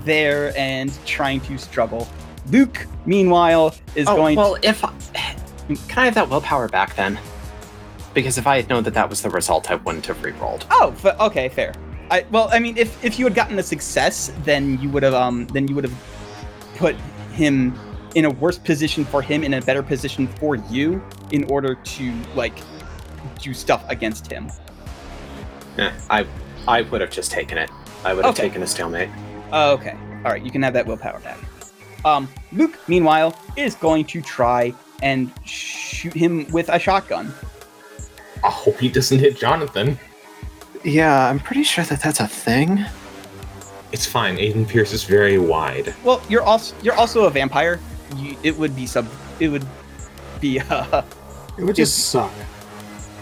there and trying to struggle. Luke, meanwhile, is going oh, going. well, if I, can I have that willpower back then? Because if I had known that that was the result, I wouldn't have re-rolled. Oh, f- okay, fair. I well, I mean, if if you had gotten a success, then you would have um, then you would have put him in a worse position for him, in a better position for you, in order to like do stuff against him. Eh, I I would have just taken it. I would have Okay. taken a stalemate. Okay, all right, you can have that willpower back. Um, Luke, meanwhile, is going to try and shoot him with a shotgun. I hope he doesn't hit Jonathan. Yeah, I'm pretty sure that that's a thing. It's fine. Aiden Pearce is very wide. Well, you're also you're also a vampire. You, it would be sub. It would be. Uh, It would just suck.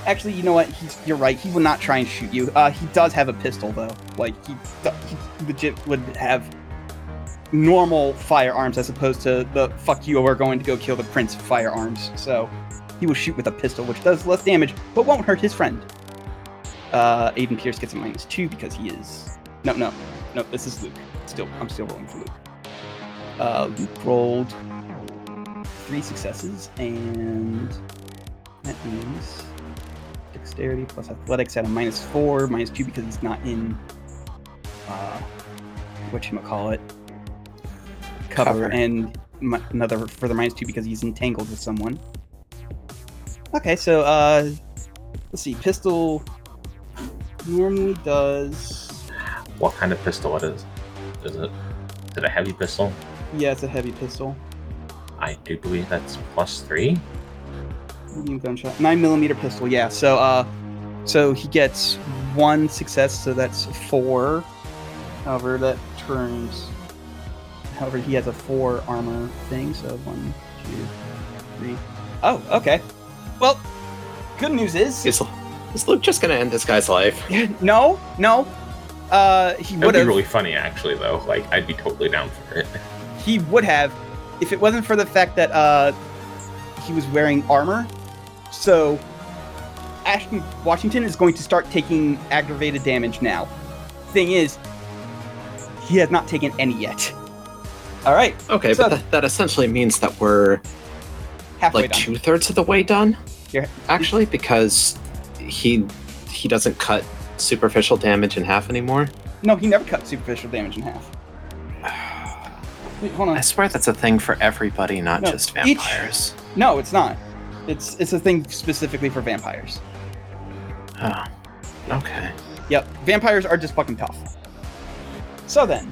Actually, you know what? He's, you're right. He would not try and shoot you. Uh, he does have a pistol, though. Like he, he legit would have normal firearms as opposed to the "fuck you" we're going to go kill the prince firearms. So he will shoot with a pistol, which does less damage, but won't hurt his friend. Uh, Aiden Pearce gets a minus two because he is. No, no, no. This is Luke. Still, I'm still rolling for Luke. Uh, Luke rolled three successes, and that means dexterity plus athletics at a minus four, minus two because he's not in uh what you call it cover, Cover. and mi- another further minus two because he's entangled with someone. Okay, so uh let's see, pistol normally does What kind of pistol it is? Is it? Is it a heavy pistol? yeah, it's a heavy pistol. I do believe that's plus three. medium gunshot nine millimeter pistol yeah so uh so he gets one success so that's four however that turns however he has a four armor thing so one, two, three. Oh, okay well good news is Is, is Luke just gonna end this guy's life? no no uh he That would would be have really funny, actually. Though, like, I'd be totally down for it. he would have if it wasn't for the fact that uh he was wearing armor so ashton washington is going to start taking aggravated damage now thing is he has not taken any yet all right Okay, So- but that, that essentially means that we're halfway like done two thirds of the way done. You're- Actually, because he he doesn't cut superficial damage in half anymore. no he never cut superficial damage in half Wait, hold on I swear that's a thing for everybody, not No, just each- vampires. no it's not it's it's a thing specifically for vampires Oh, okay. Yep, vampires are just fucking tough. So then,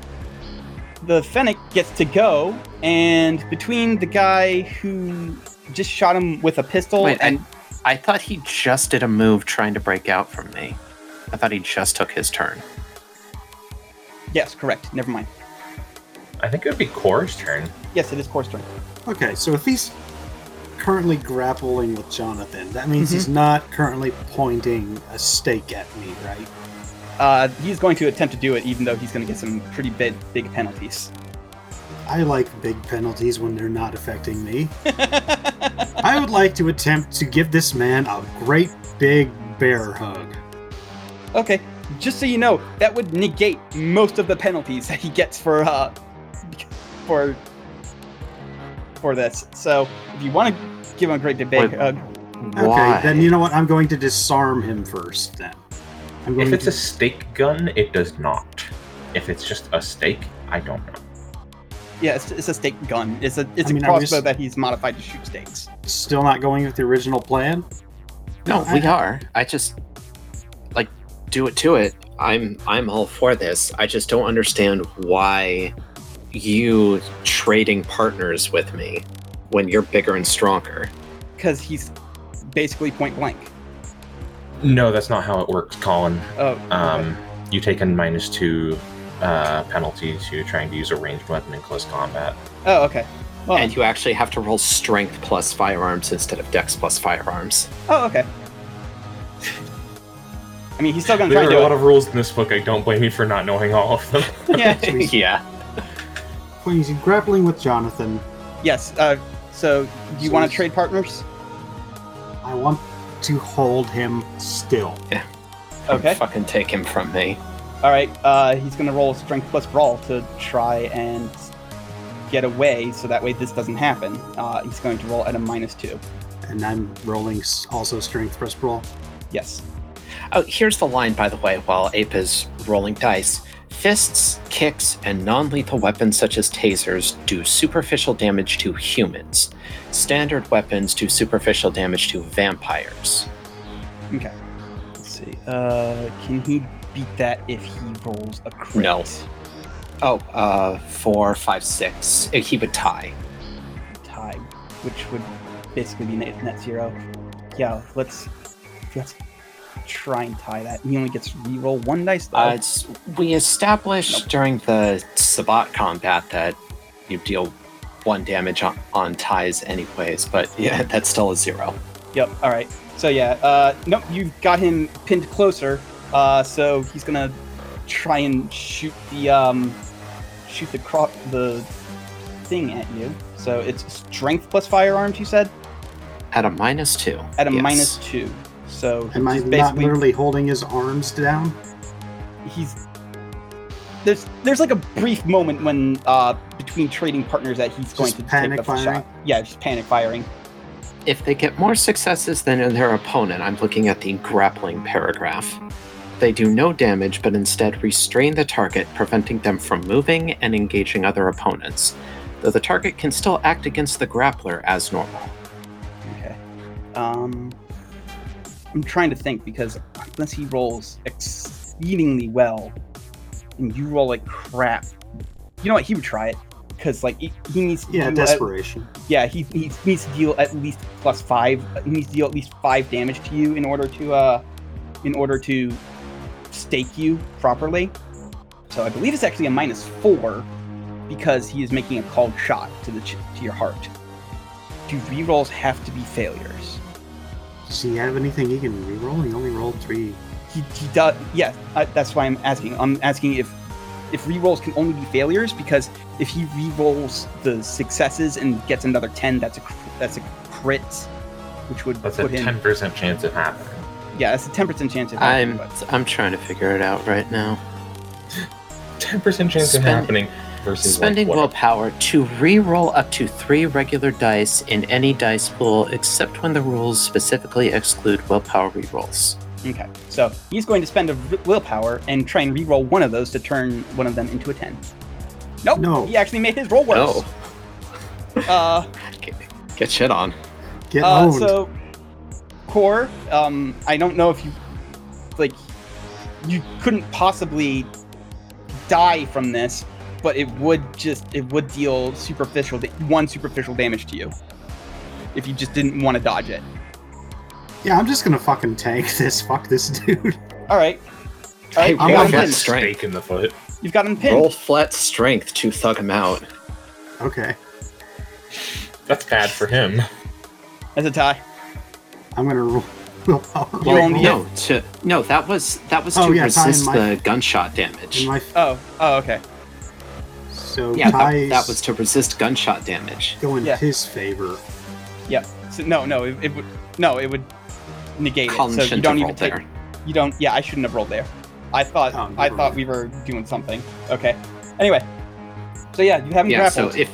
the Fennec gets to go, and between the guy who just shot him with a pistol Wait, and I thought he just did a move trying to break out from me. I thought he just took his turn. yes, correct. Never mind. I think it would be Core's turn. Yes, it is Core's turn. Okay, so if he's currently grappling with Jonathan, that means Mm-hmm. he's not currently pointing a stake at me, right? Uh, he's going to attempt to do it, even though he's going to get some pretty big, big penalties. I like big penalties when they're not affecting me. I would like to attempt to give this man a great big bear hug. okay, just so you know, that would negate most of the penalties that he gets for uh, for for this. So if you want to give him a great big Wait, hug, Okay, Why? then you know what? I'm going to disarm him first. Then I'm going If it's to. a stake gun, it does not. If it's just a stake, I don't know. Yeah, it's, it's a stake gun. It's a it's I mean, a I'm crossbow just- that he's modified to shoot stakes. Still not going with the original plan. No, I- we are. I just like do it to it. I'm I'm all for this. I just don't understand why you trading partners with me when you're bigger and stronger. Because he's basically point blank. No, that's not how it works, Colin. Oh, Um, you take a minus two uh, penalty to trying to use a ranged weapon in close combat. oh, okay. Well, And you actually have to roll strength plus firearms instead of dex plus firearms. oh, okay. I mean, he's still gonna There try are a lot it. of rules in this book. I don't blame you for not knowing all of them. yeah. yeah. When he's grappling with Jonathan, Yes. Uh, so, do you So want to trade partners? I want to hold him still. Yeah. Okay. Fucking take him from me. All right. Uh, he's gonna roll strength plus brawl to try and get away, so that way this doesn't happen. Uh, he's going to roll at a minus two. And I'm rolling s- also strength plus brawl. Yes. Oh, here's the line, by the way, while Ape is rolling dice. Fists, kicks, and non lethal weapons such as tasers do superficial damage to humans. Standard weapons do superficial damage to vampires. Okay. Let's see. Uh, can he beat that if he rolls a crit? No. Oh, uh, four, five, six. Uh, He would tie. Tie, which would basically be net, net zero. Yeah. Let's let's try and tie that. He only gets reroll one dice though. Uh, it's, we established during the Sabbat combat that you deal one damage on, on ties, anyways, but yeah, that's still a zero. Yep. All right. So yeah. Uh, nope. You've got him pinned closer. Uh, so he's gonna try and shoot the um, shoot the cro- the thing at you. So it's strength plus firearms. You said At a minus two. at a yes. minus two. So Am I not literally holding his arms down? he's there's there's like a brief moment when uh between trading partners that he's going to panic take the firing? shot. Yeah, just panic firing. If they get more successes than their opponent, I'm looking at the grappling paragraph. They do no damage, but instead restrain the target, preventing them from moving and engaging other opponents, though the target can still act against the grappler as normal. Okay. Um, I'm trying to think because unless he rolls exceedingly well, and you roll like crap, you know what? He would try it because like he, he needs. To Yeah, deal at- desperation. yeah, he, he needs to deal at least plus five. He needs to deal at least five damage to you in order to uh, in order to stake you properly. So I believe it's actually a minus four because he is making a called shot to the ch- to your heart. Do rerolls have to be failures? Does he have anything he can reroll? He only rolled three. He, he does. Yeah, I, that's why I'm asking. I'm asking if if rerolls can only be failures because if he rerolls the successes and gets another ten, that's a that's a crit, which would That's a put him. ten percent chance of happening. Yeah, that's a ten percent chance of happening. I'm But I'm trying to figure it out right now. Ten percent chance of happening versus Spending like, willpower to re-roll up to three regular dice in any dice pool, except when the rules specifically exclude willpower rerolls. okay, so he's going to spend a willpower and try and reroll one of those to turn one of them into a ten. Nope. No. He actually made his roll worse. No, Uh, get, get shit on. Get uh, owned. so core. Um, I don't know if you like you couldn't possibly die from this, but it would just it would deal superficial da- one superficial damage to you if you just didn't want to dodge it. yeah, I'm just gonna fucking tank this. Fuck this dude. All right. All right, Hey, I'm got on him strength. In the foot. You've got him pinned. Roll flat strength to thug him out. Okay, That's bad for him. As a tie. I'm gonna roll willpower. You roll. no, to no, that was that was Oh, to yeah, resist my- the gunshot damage. My, Oh. Oh. Okay. So yeah, that, that was to resist gunshot damage. go in Yeah. his favor. Yep. So no, no, it, it would no, it would negate Colin it. So you don't even take. there. You don't. Yeah, I shouldn't have rolled there. I thought. Oh, I never thought we were doing something. Okay. Anyway. So yeah, you haven't grabbed. Yeah, so if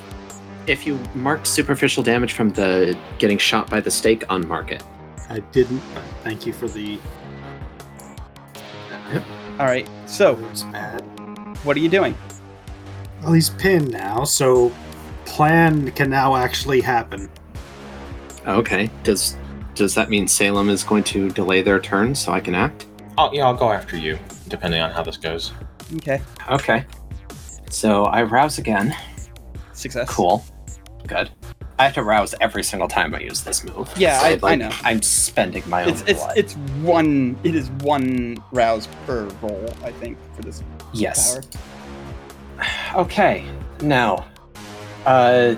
if you mark superficial damage from the getting shot by the stake, unmark it. I didn't, thank you for the. Uh, All right. So what are you doing? Well, he's pinned now, so plan can now actually happen. Okay. Does does that mean Salem is going to delay their turn so I can act? Oh yeah, I'll go after you, depending on how this goes. Okay. Okay. So I rouse again. Success. Cool. Good. I have to rouse every single time I use this move. Yeah, So, I- I know. I'm spending my own It's it's blood. it's one. It is one rouse per roll. I think for this yes. power. Okay. Now, uh,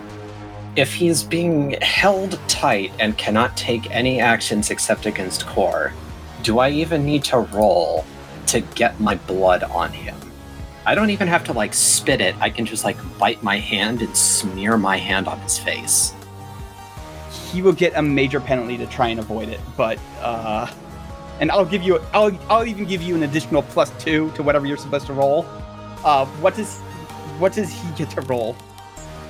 if he's being held tight and cannot take any actions except against core, do I even need to roll to get my blood on him? I don't even have to like spit it. I can just like bite my hand and smear my hand on his face. He will get a major penalty to try and avoid it, but uh, and I'll give you. I'll I'll even give you an additional plus two to whatever you're supposed to roll. Uh, what does what does he get to roll?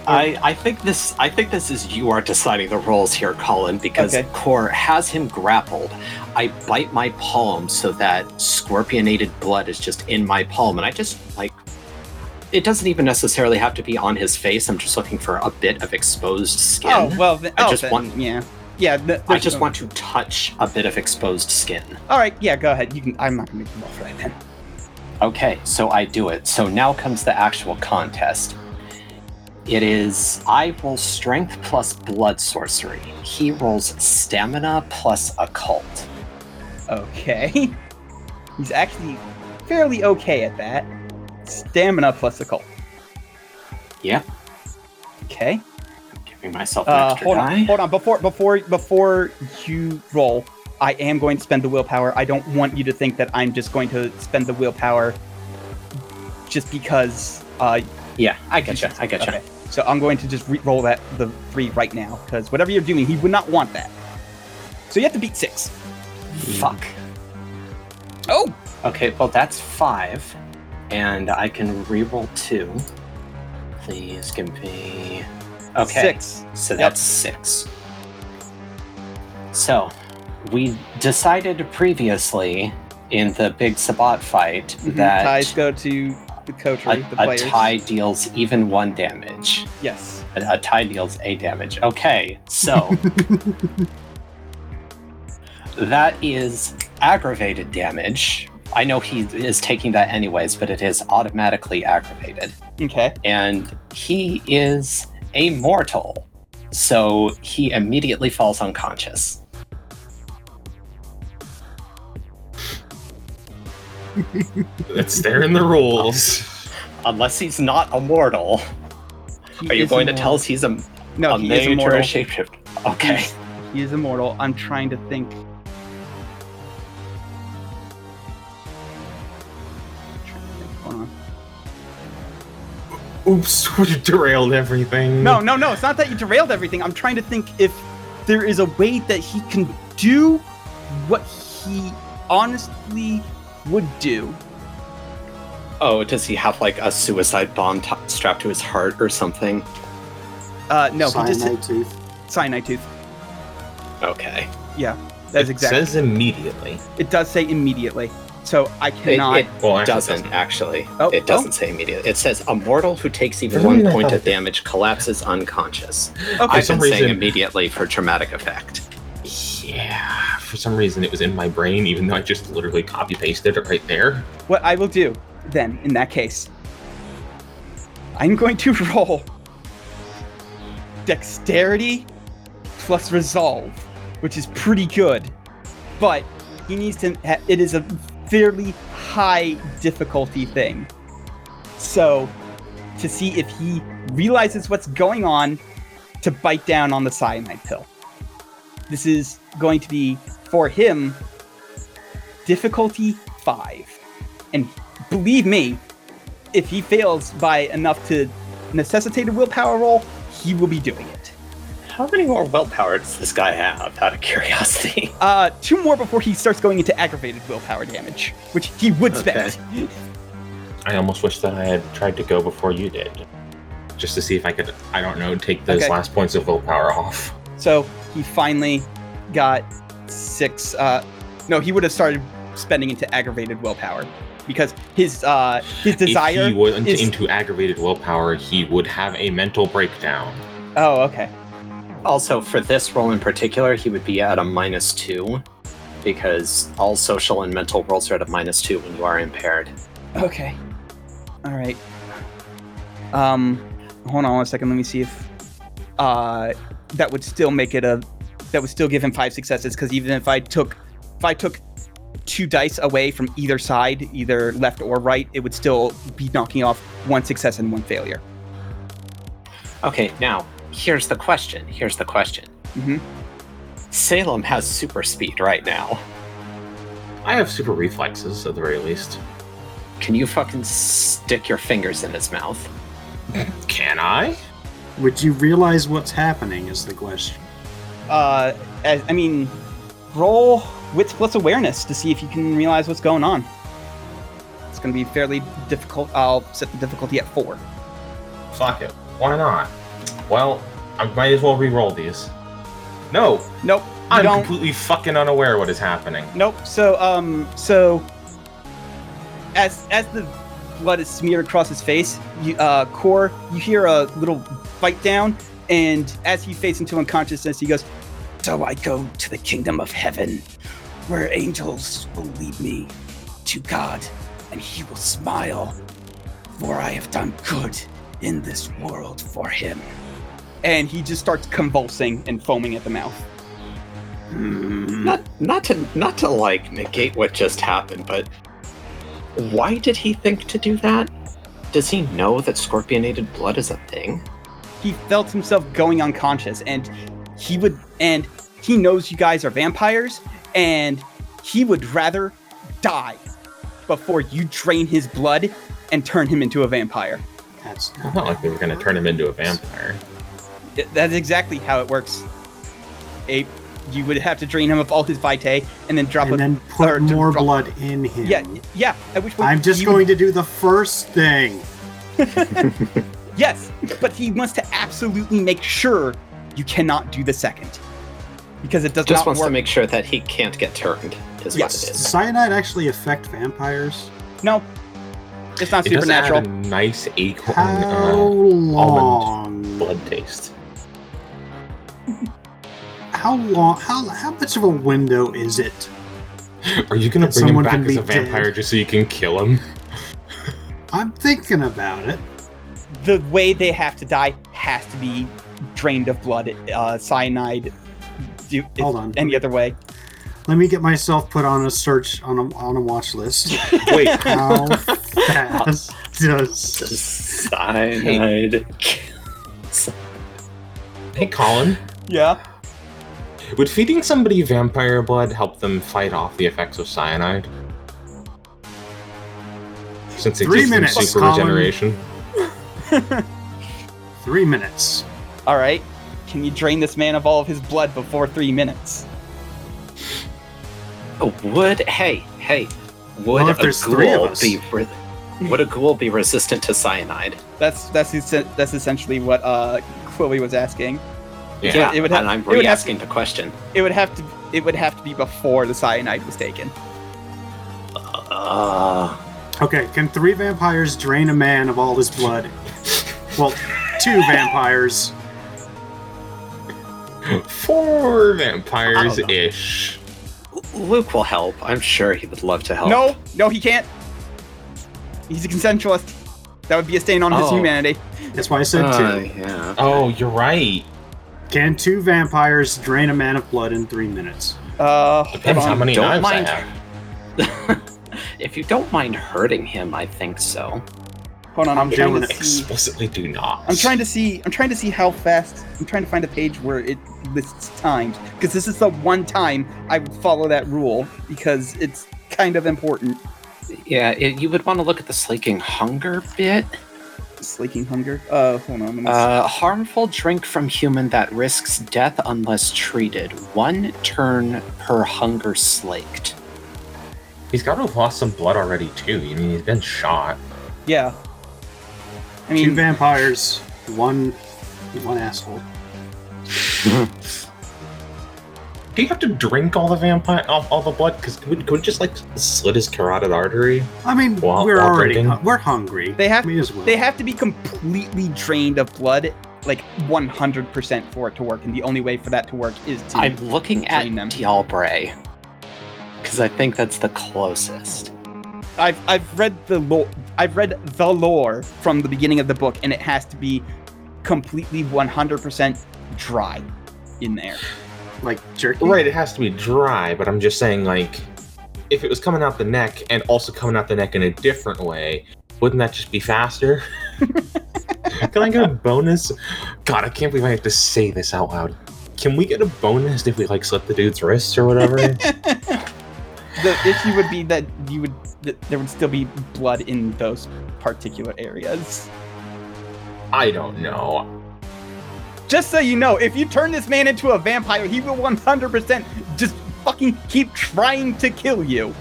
I, I think this I think this is you are deciding the roles here, Colin, because Okay. Core has him grappled. I bite my palm so that scorpionated blood is just in my palm, and I just like it doesn't even necessarily have to be on his face. I'm just looking for a bit of exposed skin. Oh well, then, I oh, just then, want- yeah, yeah. th- I just want to touch a bit of exposed skin. All right, yeah, go ahead. You can. I'm not gonna make roll for that then. Okay, so I do it. So now comes the actual contest. It is I roll strength plus blood sorcery. He rolls stamina plus occult. Okay. He's actually fairly okay at that. Stamina plus occult. Yep. Okay. I'm giving myself an Uh, extra hold die. on, hold on. Before before before you roll, I am going to spend the willpower. I don't want you to think that I'm just going to spend the willpower just because. Uh, Yeah, I getcha. I getcha. okay. So I'm going to just re-roll that the three right now because whatever you're doing, he would not want that. So you have to beat six. Fuck. Oh, Okay, well that's five, and I can reroll two. Please give me. Okay. six. So Yep. that's six. So, we decided previously in the big Sabbat fight Mhm. that ties go to the coterie, a, the a tie deals even one damage. Yes. A, a tie deals a damage. Okay, so that is aggravated damage. I know he is taking that anyways, but it is automatically aggravated. Okay. and he is a mortal. So he immediately falls unconscious. It's there in the rules. Unless he's not immortal. He Are you is going to tell us he's a, No, a he is major immortal. shapeshift? Okay. He is immortal. I'm trying to think. Hold on. Oops, we derailed everything. No, no, no. It's not that you derailed everything. I'm trying to think if there is a way that he can do what he honestly would do. Oh, does he have like a suicide bomb t- strapped to his heart or something? Uh, no, he just Cyanide tooth. cyanide tooth. Okay. Yeah, that's it exactly. It says immediately. It does say immediately, so I cannot. it Well, it doesn't doesn't. actually. Oh, it doesn't oh. say immediately. It says a mortal who takes even one point of damage collapses unconscious. okay, I've some been saying reason- immediately for dramatic effect. Yeah, for some reason it was in my brain, even though I just literally copy pasted it right there. what I will do then, in that case, I'm going to roll dexterity plus resolve, which is pretty good. But he needs to. Ha- it is a fairly high difficulty thing. So, to see if he realizes what's going on, to bite down on the cyanide pill. This is going to be for him difficulty five. And believe me, if he fails by enough to necessitate a willpower roll, he will be doing it. How many more willpower does this guy have, out of curiosity? Uh, two more before he starts going into aggravated willpower damage, which he would spend. Okay. I almost wish that I had tried to go before you did. Just to see if I could, I don't know, take those Okay. last points of willpower off. So he finally got six. Uh, no, he would have started spending into aggravated willpower because his uh, his desire if he went is. into aggravated willpower, he would have a mental breakdown. oh, okay. Also, for this roll in particular, he would be at a minus two. because all social and mental rolls are at a minus two when you are impaired. Okay. All right. Um, hold on one second. Let me see if uh that would still make it a that would still give him five successes because even if I took if I took two dice away from either side, either left or right, it would still be knocking off one success and one failure. Okay, now here's the question. Here's the question. Mhm. Salem has super speed right now. I have super reflexes at the very least. Can you fucking stick your fingers in his mouth? Can I? Would you realize what's happening? Is the question. Uh, as, I mean, roll wits plus awareness to see if you can realize what's going on. It's going to be fairly difficult. I'll set the difficulty at four. Fuck it. Why not? Well, I might as well re-roll these. No, Nope. I'm don't. completely fucking unaware what is happening. Nope. So um so as as the blood is smeared across his face, you uh core you hear a little bite down and as he fades into unconsciousness he goes, So I go to the kingdom of heaven, where angels will lead me to God, and he will smile, for I have done good in this world for him. And he just starts convulsing and foaming at the mouth. Hmm. Not not to not to like negate what just happened, but why did he think to do that? Does he know that scorpionated blood is a thing? He felt himself going unconscious and he would and he knows you guys are vampires and he would rather die before you drain his blood and turn him into a vampire That's It's not like we were going to turn him into a vampire. That's exactly how it works ape you would have to drain him of all his vitae and then drop and a then or put more drop- blood in him. yeah yeah at which point I'm just going would- to do the first thing. yes but he wants to absolutely make sure you cannot do the second because it does not work. Just not wants work to make sure that he can't get turned. Is Yes. what it Does cyanide actually affect vampires? no it's not It does add supernatural a nice acorn How uh, long? blood taste. How long? How how much of a window is it? Are you gonna bring him back as a vampire dead. just so you can kill him? I'm thinking about it. The way they have to die has to be drained of blood, uh, cyanide. Do, Hold on. Any other way? Let me get myself put on a search on a on a watch list. Wait, How fast does Cyanide. hey Colin, Yeah. would feeding somebody vampire blood help them fight off the effects of cyanide? Since it Three gives them super Colin. regeneration. three minutes? All right. Can you drain this man of all of his blood before three minutes? Would hey hey would Well, if a there's three of ghoul us. be re- would a ghoul be resistant to cyanide? That's that's that's essentially what uh, Chloe was asking. Yeah. it would have- and I'm it would have re-asking the question. It would have to it would have to be before the cyanide was taken. Uh, Okay, can three vampires drain a man of all his blood? Well, two vampires. Four vampires ish. Luke will help. I'm sure he would love to help. No, no, he can't. He's a consensualist. That would be a stain on his Oh. humanity. That's why I said Uh, two. yeah. Oh, you're right. Can two vampires drain a man of blood in three minutes? Uh, Depends how on. many Don't knives mind. I have. if you don't mind hurting him, I think so. Hold on, I'm I'm trying doing to see. Explicitly do not. I'm trying to see. I'm trying to see how fast. I'm trying to find a page where it lists times because this is the one time I would follow that rule because it's kind of important. Yeah, it, you would want to look at the slaking hunger bit. Slaking hunger. Uh, hold on. Let. Uh, harmful drink from human that risks death unless treated. One turn per hunger slaked. He's got to have lost some blood already too. I mean, he's been shot. yeah. I two vampires, one one asshole. Do you have to drink all the vampire, all, all the blood? Because could, could we just like slit his carotid artery? I mean, While- we're while already drinking? hu- we're hungry. They have- May as well. they have to be completely drained of blood, like 100% for it to work, and the only way for that to work is to. I'm looking at Drain them. Diablerie. because I think that's the closest. I've I've read the lore. I've read the lore from the beginning of the book, and it has to be completely 100% dry in there. Like jerky. Right, it has to be dry, but I'm just saying, like, if it was coming out the neck and also coming out the neck in a different way, wouldn't that just be faster? Can I get a bonus? God, I can't believe I have to say this out loud. Can we get a bonus if we like slit the dude's wrists or whatever? The issue would be that you would that there would still be blood in those particular areas. I don't know. Just so you know, if you turn this man into a vampire, he will 100% just fucking keep trying to kill you.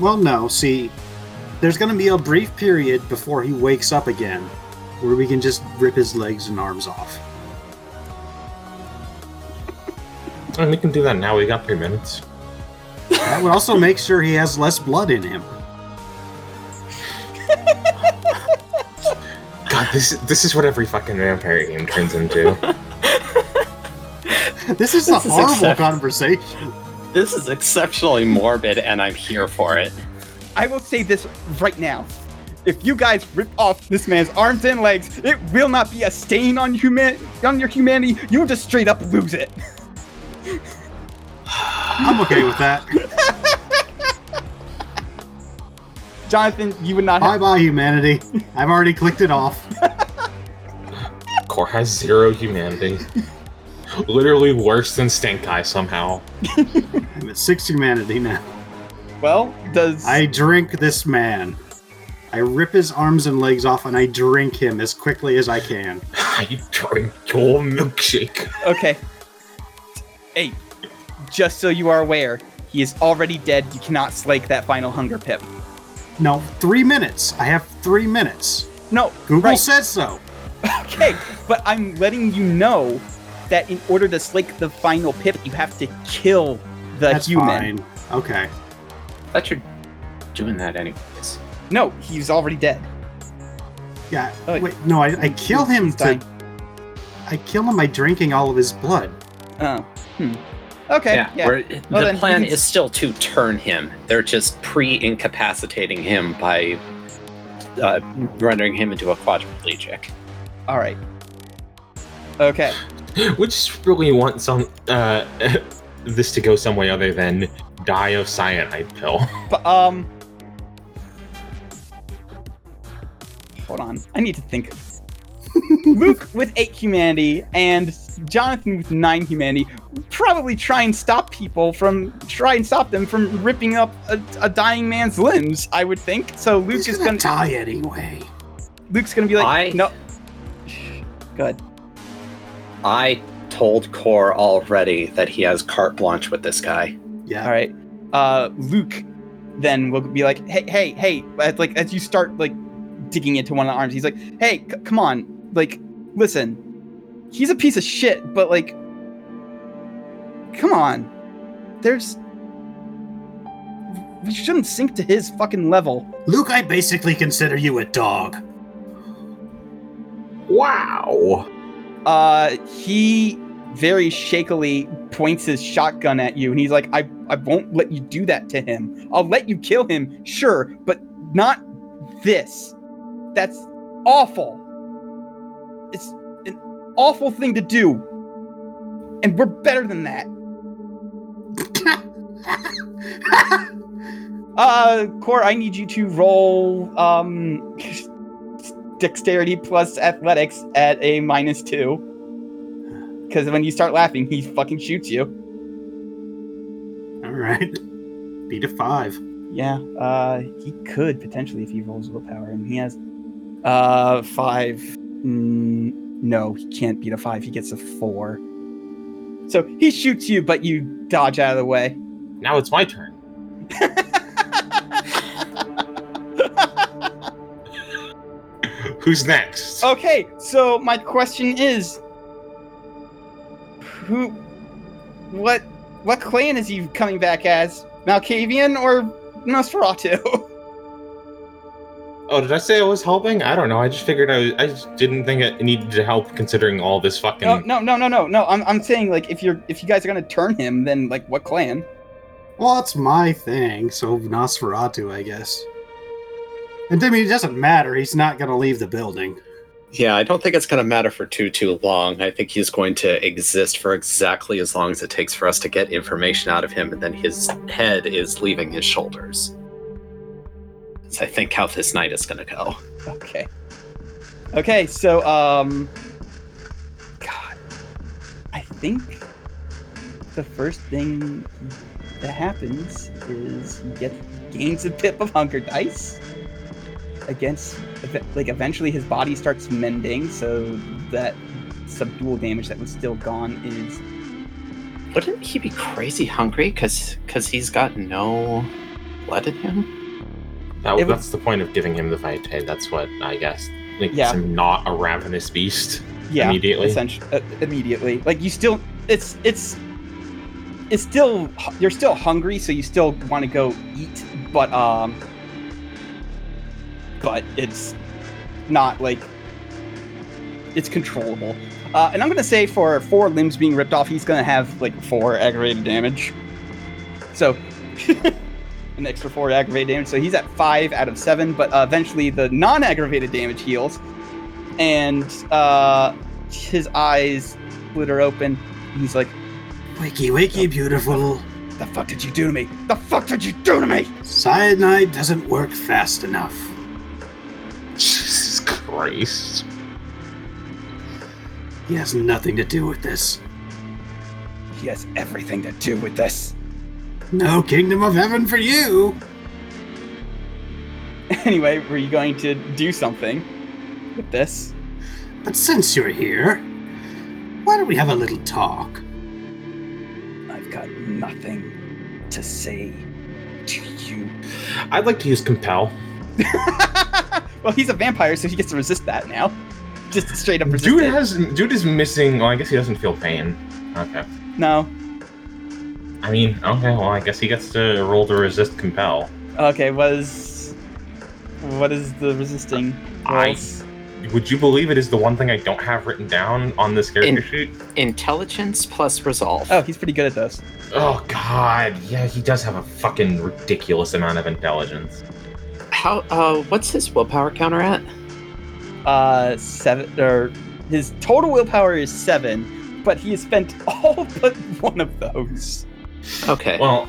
Well, no. See, there's going to be a brief period before he wakes up again, where we can just rip his legs and arms off. And we can do that now. We got three minutes. That would also make sure he has less blood in him. God, this this is what every fucking vampire game turns into. This is a is horrible accept- conversation. This is exceptionally morbid, and I'm here for it. I will say this right now. If you guys rip off this man's arms and legs, it will not be a stain on human on your humanity. You'll just straight up lose it. I'm okay with that. Jonathan, you would not Bye have bye, humanity. I've already clicked it off. Core has zero humanity. Literally worse than Stank Eye somehow. I'm at six humanity now. Well, does I drink this man. I rip his arms and legs off and I drink him as quickly as I can. I drink your milkshake. Okay. Hey, just so you are aware, he is already dead. You cannot slake that final hunger pip. No, three minutes. I have three minutes. No, Google right. said so. Okay, but I'm letting you know that in order to slake the final pip, you have to kill the That's human. fine. Okay. thought you're doing that anyways. No, he's already dead. Yeah. Oh, Wait, no, I, I kill him to. dying. I kill him by drinking all of his blood. Oh, hmm. Okay, yeah, yeah. we're- Well, the then plan is still to turn him. They're just pre-incapacitating him by uh, rendering him into a quadriplegic. All right. Okay. We just really want some uh this to go some way other than diocyanide pill. But um, hold on. I need to think. Luke with eight humanity and Jonathan with nine humanity probably try and stop people from try and stop them from ripping up a, a dying man's limbs. I would think. So Luke He's is gonna gonna die anyway. Luke's gonna be like, I- no. Good. I told Core already that he has carte blanche with this guy. Yeah. All right. Uh, Luke then will be like, hey, hey, hey, as, like as you start like digging into one of the arms, he's like, hey, c- come on, like, listen, he's a piece of shit, but like, come on, there's, we shouldn't sink to his fucking level. Luke, I basically consider you a dog. Wow. Uh, he very shakily points his shotgun at you, and he's like, I, I won't let you do that to him. I'll let you kill him, sure, but not this. That's awful. It's an awful thing to do. And we're better than that. Uh, Core, I need you to roll um dexterity plus athletics at a minus two. Because when you start laughing, he fucking shoots you. All right. Beat a five. Yeah, uh, he could potentially if he rolls willpower, and he has uh five. Mm, no, he can't beat a five. He gets a four. So he shoots you, but you dodge out of the way. Now it's my turn. Who's next? Okay, so my question is, who, what, what clan is he coming back as? Malkavian or Nosferatu? Oh, did I say I was helping? I don't know. I just figured I was, I just didn't think it needed to help considering all this fucking. no, no, no, no, no, no. I'm, I'm saying like if you're if you guys are gonna turn him, then like what clan? Well, that's my thing, so Nosferatu, I guess. And I mean, it doesn't matter. He's not going to leave the building. Yeah, I don't think it's going to matter for too too long. I think he's going to exist for exactly as long as it takes for us to get information out of him, and then his head is leaving his shoulders. That's, I think how this night is going to go. Okay. Okay, so um God. I think the first thing that happens is he gets gains a pip of hunger dice against like eventually his body starts mending so that subdual damage that was still gone is Wouldn't he be crazy hungry because because he's got no blood in him? That, It that's the point of giving him the vitae. That's what I guess makes Yeah. him not a ravenous beast. yeah Immediately? essentially uh, immediately like you still it's it's it's still you're still hungry so you still want to go eat but um but it's not like it's controllable uh, and i'm gonna say for four limbs being ripped off he's gonna have like four aggravated damage so an extra four aggravated damage so he's at five out of seven but uh, eventually the non-aggravated damage heals and uh, his eyes glitter open. He's like, Wakey, wakey, beautiful. "The fuck did you do to me? The fuck did you do to me?" Cyanide doesn't work fast enough. Jesus Christ. He has nothing to do with this. He has everything to do with this. No kingdom of heaven for you. Anyway, were you going to do something with this? But since you're here, why don't we have a little talk? I've got nothing to say to you. I'd like to use compel. well, he's a vampire, so he gets to resist that now. Just straight up resist Dude it. has dude is missing. Well, I guess he doesn't feel pain. Okay. No. I mean, okay. Well, I guess he gets to roll to resist compel. Okay. What is what is the resisting? I- Would you believe it is the one thing I don't have written down on this character In- sheet? Intelligence plus resolve. Oh, he's pretty good at those. Oh God, yeah, he does have a fucking ridiculous amount of intelligence. How? Uh, what's his willpower counter at? uh seven or his total willpower is seven but he has spent all but one of those Okay. Well,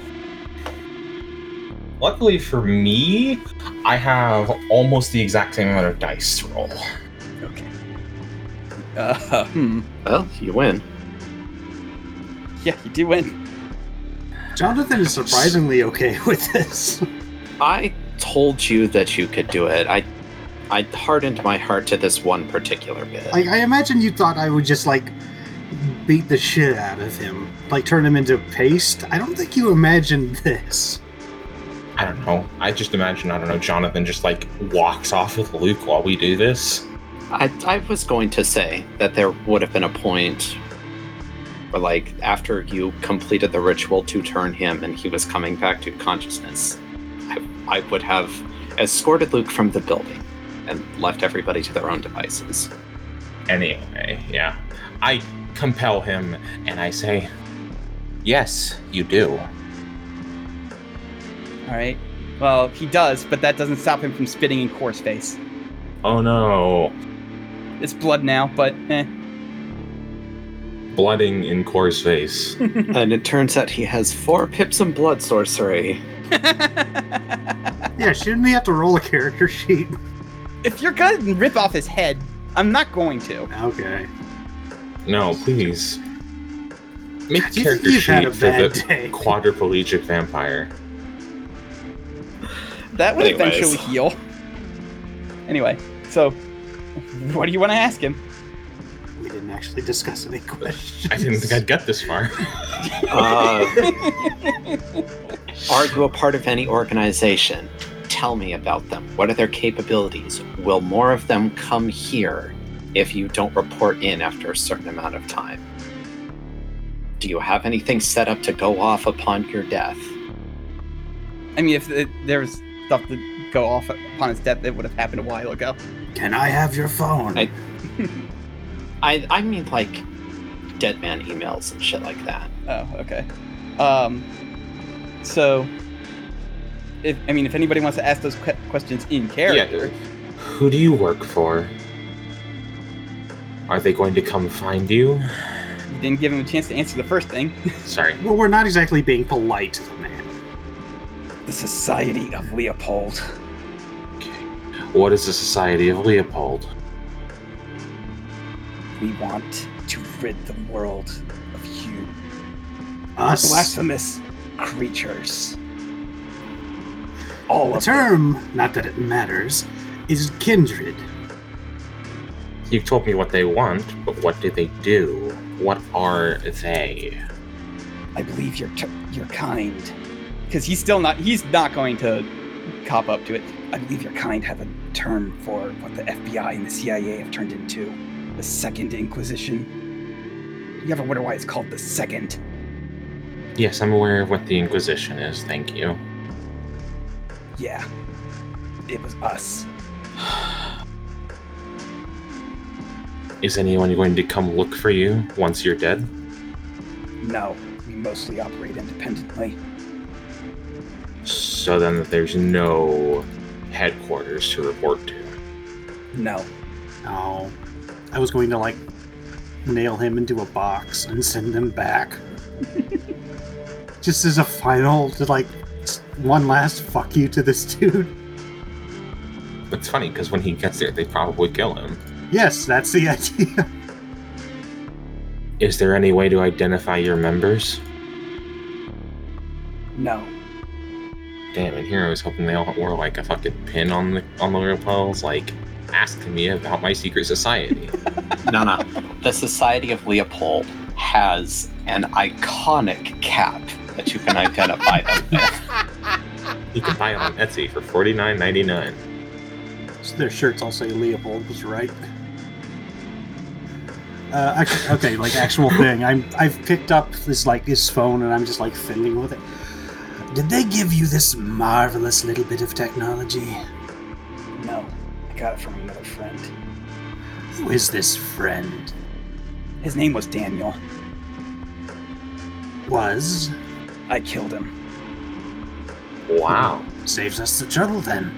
luckily for me, I have almost the exact same amount of dice to roll. okay uh hmm well, you win. yeah you do win Jonathan is surprisingly okay with this. I told you that you could do it. I, I hardened my heart to this one particular bit. Like, I imagine you thought I would just, like, beat the shit out of him. Like, turn him into paste. I don't think you imagined this. I don't know. I just imagine, I don't know, Jonathan just like walks off with Luke while we do this. I, I was going to say that there would have been a point where, like, after you completed the ritual to turn him and he was coming back to consciousness, I, I would have escorted Luke from the building and left everybody to their own devices. Anyway, yeah. I compel him and I say, Yes, you do. all right well he does but that doesn't stop him from spitting in core's face Oh no. it's blood now but eh. Blooding in Core's face. and it turns out he has four pips of blood sorcery. Yeah, shouldn't we have to roll a character sheet? if you're gonna rip off his head i'm not going to Okay. No, please. Make Do you character you've sheet for the day? quadriplegic vampire. that would Anyways. eventually heal anyway so what do you want to ask him We didn't actually discuss any questions. I didn't think I'd get this far. Uh, are you a part of any organization? Tell me about them. What are their capabilities? Will more of them come here if you don't report in after a certain amount of time? Do you have anything set up to go off upon your death? I mean, if it, there was stuff to go off upon his death, it would have happened a while ago. Can I have your phone? I- I I mean like dead man emails and shit like that. Oh, okay. Um, So, if I mean, if anybody wants to ask those que- questions in character, yeah. Who do you work for? Are they going to come find you? you didn't give him a chance to answer the first thing. Sorry. Well, we're not exactly being polite to the man. The Society of Leopold. Okay. What is the Society of Leopold? We want to rid the world of you Us. blasphemous creatures. All The of them. term, not that it matters, is kindred. You've told me what they want, but what do they do? What are they? I believe you're t- you're kind, because he's still not. He's not going to cop up to it. I believe your kind have a term for what the FBI and the CIA have turned into, the Second Inquisition. You ever wonder why it's called the Second? Yes, I'm aware of what the Inquisition is, thank you. Yeah, it was us. Is anyone going to come look for you once you're dead? No, we mostly operate independently. So then there's no headquarters to report to. No, No. I was going to, like, nail him into a box and send him back. Just as a final, to, like, one last fuck you to this dude. It's funny because when he gets there, they probably kill him. Yes, that's the idea. Is there any way to identify your members? no. Damn, and here I was hoping they all wore like a fucking pin on the on the lapels, like asking me about my secret society. No, no. The Society of Leopold has an iconic cap that you can identify them with. you can buy it on Etsy for forty nine ninety nine. So their shirts all say Leopold was right. Uh, actually, okay, like actual thing. I'm I've picked up this like this phone and I'm just like fiddling with it. Did they give you this marvelous little bit of technology? No, I got it from another friend. Who is this friend? His name was Daniel. Was I killed him. Wow. saves us the trouble then.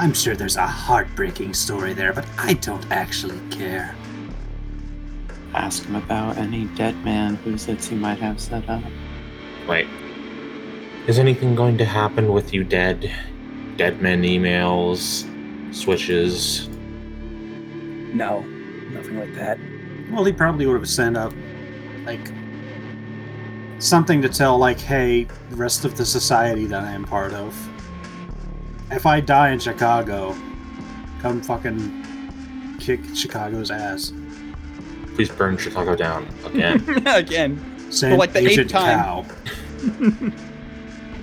I'm sure there's a heartbreaking story there, but I don't actually care. Ask him about any dead man whose hits he might have set up. Wait. Is anything going to happen with you dead? Dead men emails, switches. No, nothing like that. Well, he probably would have sent up, like, something to tell, like, hey, the rest of the society that I am part of. If I die in Chicago, come fucking kick Chicago's ass. Please burn Chicago down again. Again. Send like the eighth time.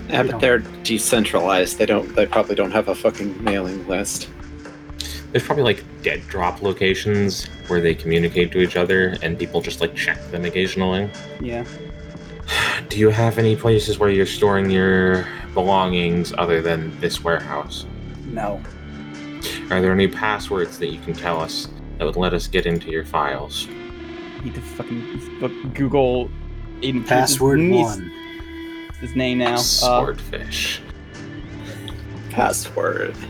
Yeah, but they're decentralized. They don't. They probably don't have a fucking mailing list. There's probably like dead drop locations where they communicate to each other and people just like check them occasionally. Yeah. Do you have any places where you're storing your belongings other than this warehouse? No. Are there any passwords that you can tell us that would let us get into your files? Need to fucking look- Google Aiden Password niece- one. His name now. Uh, Swordfish. Password.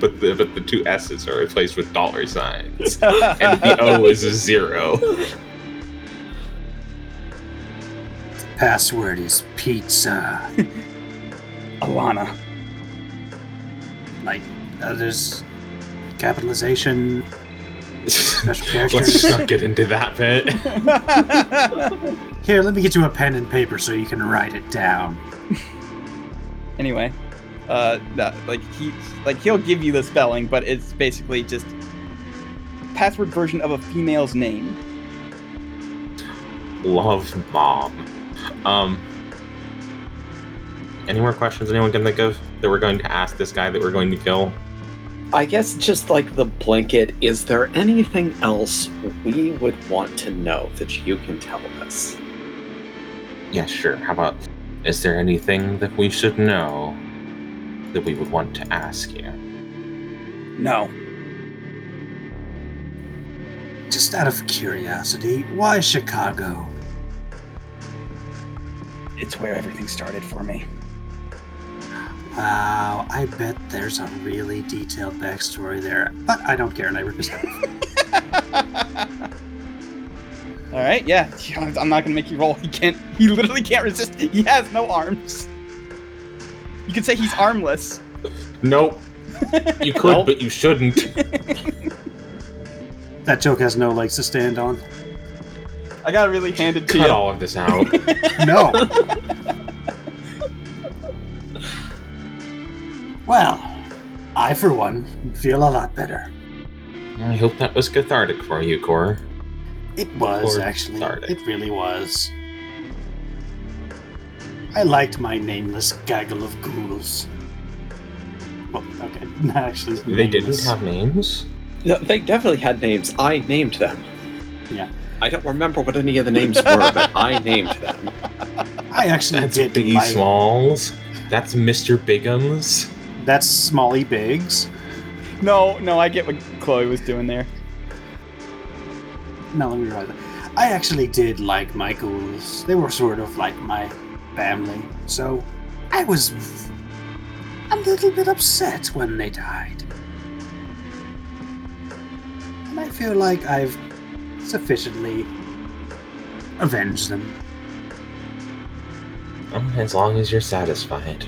But the but the two S's are replaced with dollar signs. and the O is a zero. Password is pizza. Alana. like, uh, there's capitalization, special Let's not get into that bit. Here, let me get you a pen and paper so you can write it down. anyway, uh, that like he like he'll give you the spelling, but it's basically just password version of a female's name. Love mom. Um. Any more questions anyone can think of that we're going to ask this guy that we're going to kill? I guess just like the blanket, is there anything else we would want to know that you can tell us? Yeah, sure. How about is there anything that we should know that we would want to ask you? No, Just out of curiosity, why Chicago? It's where everything started for me. Wow, I bet there's a really detailed backstory there. But I don't care, and I rip his head off. All right, yeah. I'm not gonna make you roll. He can't. He literally can't resist. He has no arms. You could say he's armless. Nope. You could, Nope. but you shouldn't. That joke has no legs to stand on. I gotta really hand it to Cut you. all of this out. No. well, I, for one, feel a lot better. I hope that was cathartic for you, Cor. It was, Or actually. cathartic. It really was. I liked my nameless gaggle of ghouls. Well, okay, not actually. They didn't have names. No, they definitely had names. I named them. Yeah. I don't remember what any of the names were, but I named them. I actually That's did Biggie my- Smalls. That's Mr. Bigums. That's Smalley Biggs. No, no, I get what Chloe was doing there. No, let me write that. I actually did like my ghouls. They were sort of like my family. So I was a little bit upset when they died. And I feel like I've sufficiently avenge them. Oh, as long as you're satisfied.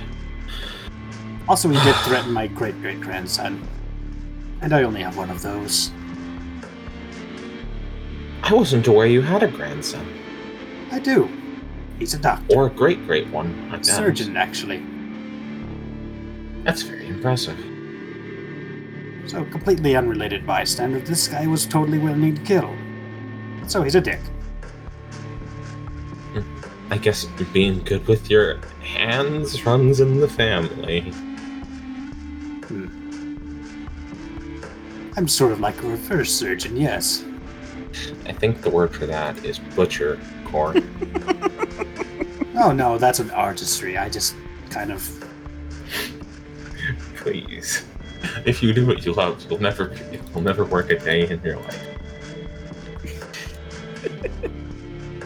Also, he did threaten my great great grandson. And I only have one of those. I wasn't aware you had a grandson. I do. He's a doctor. Or a great great one. I guess. Surgeon, actually. That's very impressive. So, completely unrelated bystander, this guy was totally willing to kill. So, he's a dick. I guess being good with your hands runs in the family. Hmm. I'm sort of like a reverse surgeon, yes. I think the word for that is butcher, Cor. Oh no, that's an artistry. I just kind of. Please. If you do what you love, you'll never you'll never work a day in your life.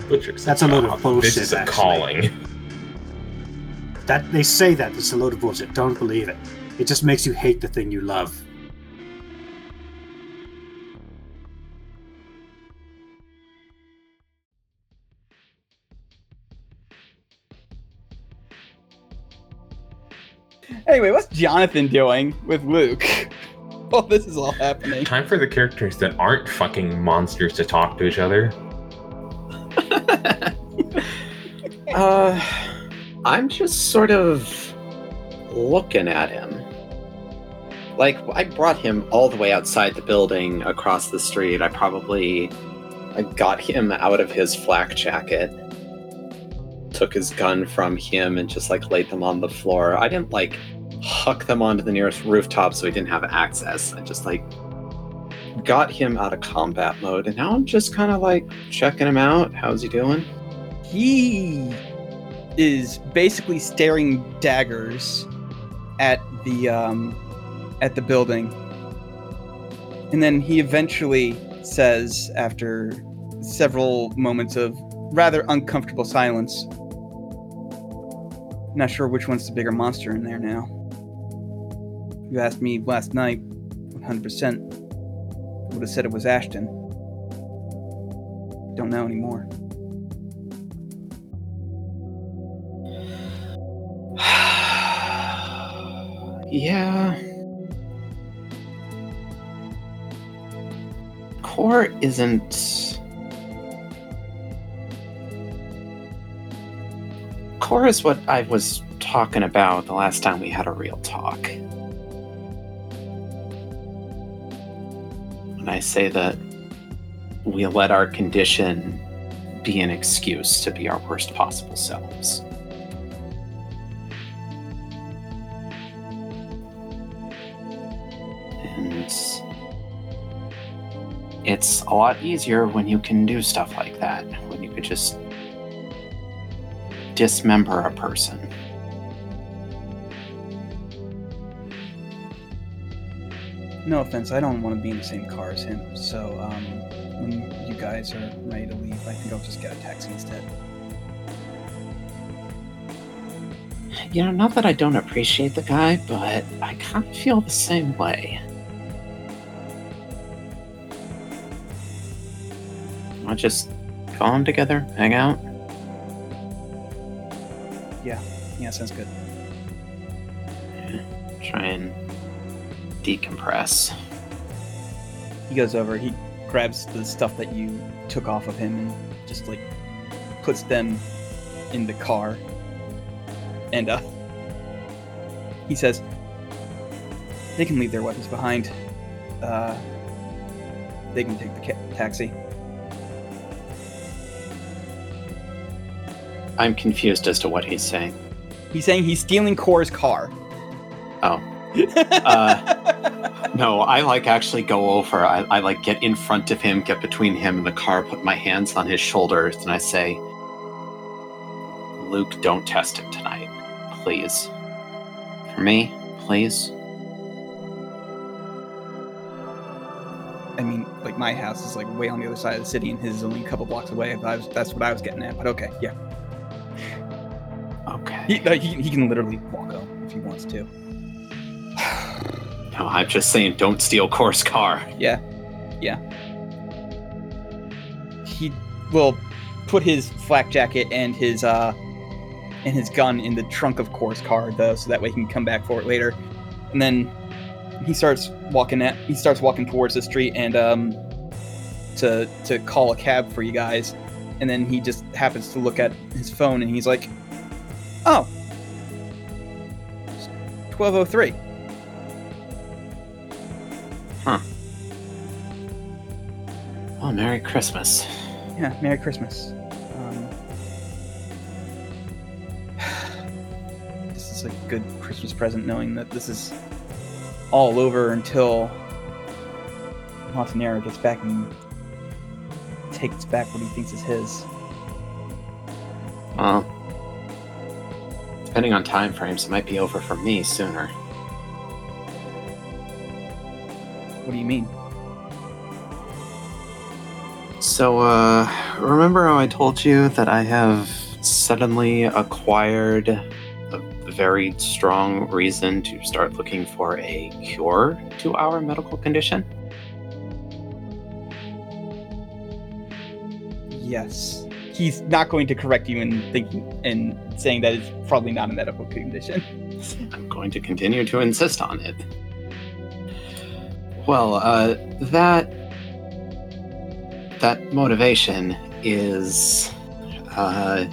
Butcher's That's a load of bullshit, This is a actually. calling. That they say that it's a load of bullshit. Don't believe it. It just makes you hate the thing you love. Anyway, what's Jonathan doing with Luke? Oh, this is all happening. Time for the characters that aren't fucking monsters to talk to each other. Uh, I'm just sort of looking at him. Like, I brought him all the way outside the building, across the street. I probably I got him out of his flak jacket, took his gun from him, and just like laid them on the floor. I didn't like huck them onto the nearest rooftop so he didn't have access. I just like got him out of combat mode, and now I'm just kind of like checking him out. How's he doing? He is basically staring daggers at the um, at the building, and then he eventually says, after several moments of rather uncomfortable silence, "Not sure which one's the bigger monster in there now." You asked me last night, 100%. Would have said it was Ashton. Don't know anymore. yeah. Core isn't. Core is what I was talking about the last time we had a real talk. When I say that we let our condition be an excuse to be our worst possible selves. And it's a lot easier when you can do stuff like that, when you could just dismember a person. No offense, I don't want to be in the same car as him. So um, when you guys are ready to leave, I think I'll just get a taxi instead. You know, not that I don't appreciate the guy, but I kind of feel the same way. I just go home together, hang out. Yeah, yeah, sounds good. Decompress. He goes over, he grabs the stuff that you took off of him and just like puts them in the car. And uh he says they can leave their weapons behind. Uh they can take the ca- taxi. I'm confused as to what he's saying. He's saying he's stealing Core's car. Oh. Uh, No, I like actually go over. I, I like get in front of him, get between him and the car, put my hands on his shoulders, and I say, Luke, don't test it tonight. Please. For me, please. I mean, like my house is like way on the other side of the city, and his is only a couple blocks away. But I was, that's what I was getting at. But okay, yeah, Okay. he, he, he can literally walk home if he wants to. No, I'm just saying, don't steal Core's car. Yeah, yeah. He will put his flak jacket and his uh and his gun in the trunk of Core's car, though, so that way he can come back for it later. And then he starts walking at he starts walking towards the street and um to to call a cab for you guys. And then he just happens to look at his phone and he's like, "Oh, 1203." Oh, Merry Christmas. Yeah, Merry Christmas. Um, this is a good Christmas present, knowing that this is all over until Montanero gets back and takes back what he thinks is his. Well, depending on time frames, it might be over for me sooner. What do you mean? So, uh, remember how I told you that I have suddenly acquired a very strong reason to start looking for a cure to our medical condition? Yes. He's not going to correct you in thinking and saying that it's probably not a medical condition. I'm going to continue to insist on it. Well, uh, that that motivation is, uh,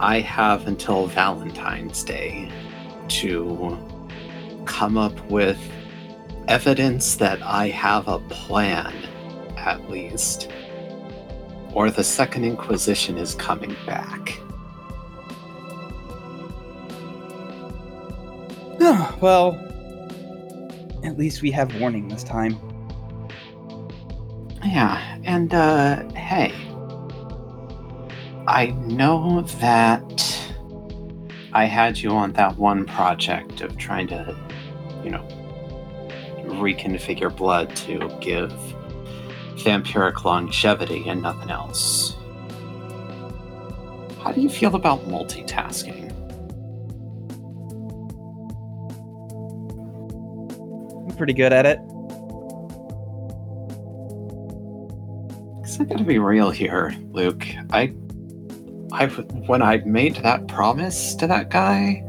I have until Valentine's Day to come up with evidence that I have a plan, at least, or the Second Inquisition is coming back. well, at least we have warning this time. Yeah, and uh hey. I know that I had you on that one project of trying to, you know, reconfigure blood to give vampiric longevity and nothing else. How do you feel about multitasking? I'm pretty good at it. Cause I gotta be real here, Luke. I, I, when I made that promise to that guy,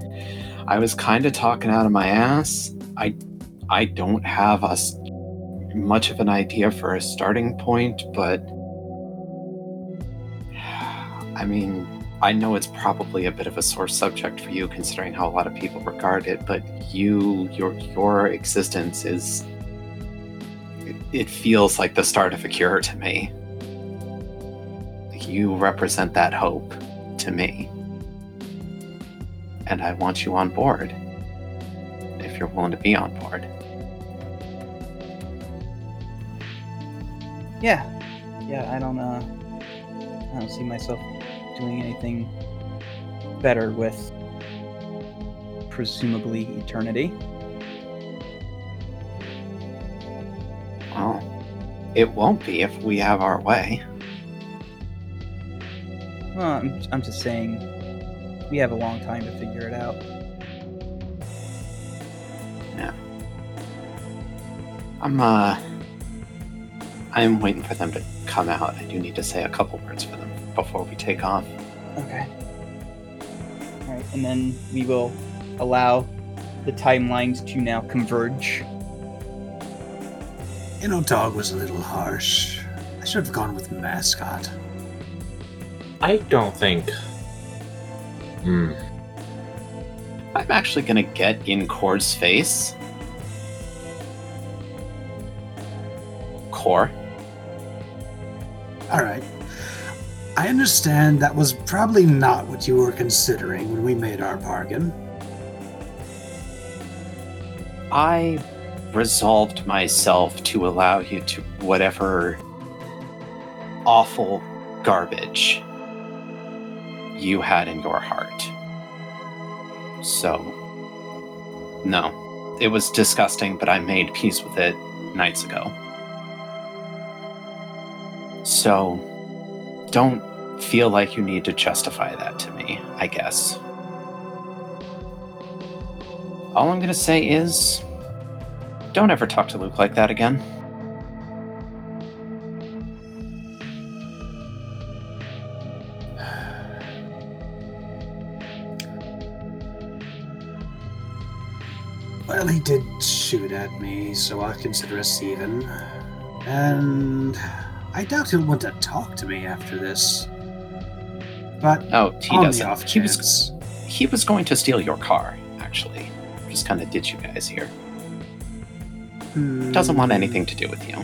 I was kind of talking out of my ass. I, I don't have a s- much of an idea for a starting point, but I mean, I know it's probably a bit of a sore subject for you, considering how a lot of people regard it. But you, your, your existence is. It feels like the start of a cure to me you represent that hope to me. And I want you on board. If you're willing to be on board. Yeah, yeah. I don't. Uh, I don't see myself doing anything better with presumably eternity. Well, it won't be if we have our way. Well, I'm, I'm just saying, we have a long time to figure it out. Yeah. I'm uh I'm waiting for them to come out. I do need to say a couple words for them before we take off. Okay. All right, and then we will allow the timelines to now converge. You know, dog was a little harsh. I should have gone with mascot. I don't think. Hmm. I'm actually gonna get in Core's face. Core. All right. I understand that was probably not what you were considering when we made our bargain. I resolved myself to allow you to whatever awful garbage you had in your heart. So, no, it was disgusting, but I made peace with it nights ago. So, don't feel like you need to justify that to me, I guess. All I'm to say is don't ever talk to Luke like that again. Well, he did shoot at me, so I consider us even. And I doubt he'll want to talk to me after this. But Oh, he on doesn't. off He was he was going to steal your car, actually. Just kind of ditch you guys here. Doesn't want Hmm, anything to do with you.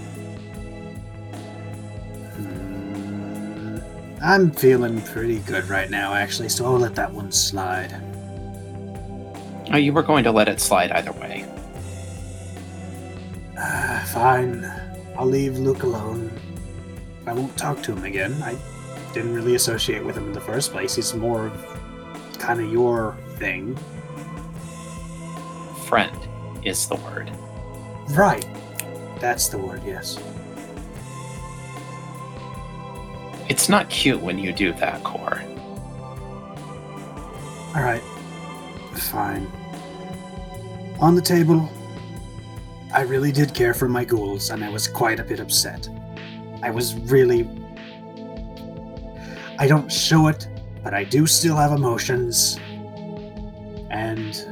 hmm, I'm feeling pretty good right now, actually, so I'll let that one slide. Oh, you were going to let it slide either way. Ah, fine. I'll leave Luke alone. I won't talk to him again. I didn't really associate with him in the first place. He's more of kind of your thing. Friend is the word. Right. That's the word, yes. It's not cute when you do that, Core. Alright. Fine. On the table, I really did care for my ghouls, and I was quite a bit upset. I was really. I don't show it, but I do still have emotions. And.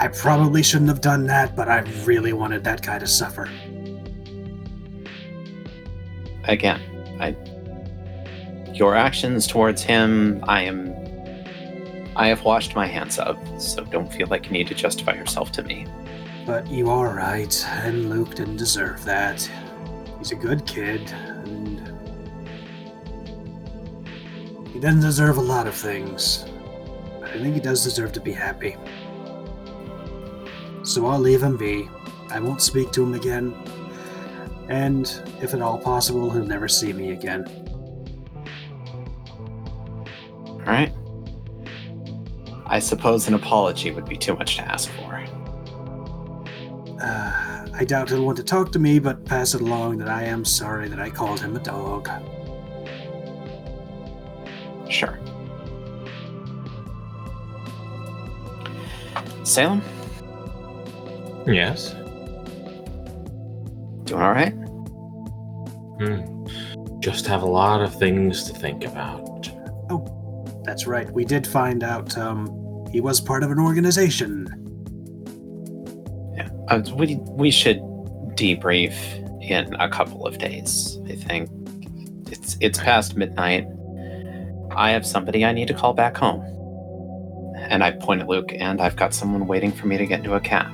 I probably shouldn't have done that, but I really wanted that guy to suffer. Again, I your actions towards him, I am I have washed my hands of, so don't feel like you need to justify yourself to me. But you are right, and Luke didn't deserve that. He's a good kid, and he doesn't deserve a lot of things. But I think he does deserve to be happy. So I'll leave him be. I won't speak to him again. And if at all possible, he'll never see me again. Alright? I suppose an apology would be too much to ask for. Uh, I doubt he'll want to talk to me, but pass it along that I am sorry that I called him a dog. Sure. Salem, Yes. doing alright? Hmm. Just have a lot of things to think about. Oh, that's right. We did find out um, he was part of an organization. Yeah. Uh, we, we should debrief in a couple of days, I think. It's it's past midnight. I have somebody I need to call back home. And I point at Luke, and I've got someone waiting for me to get into a cab.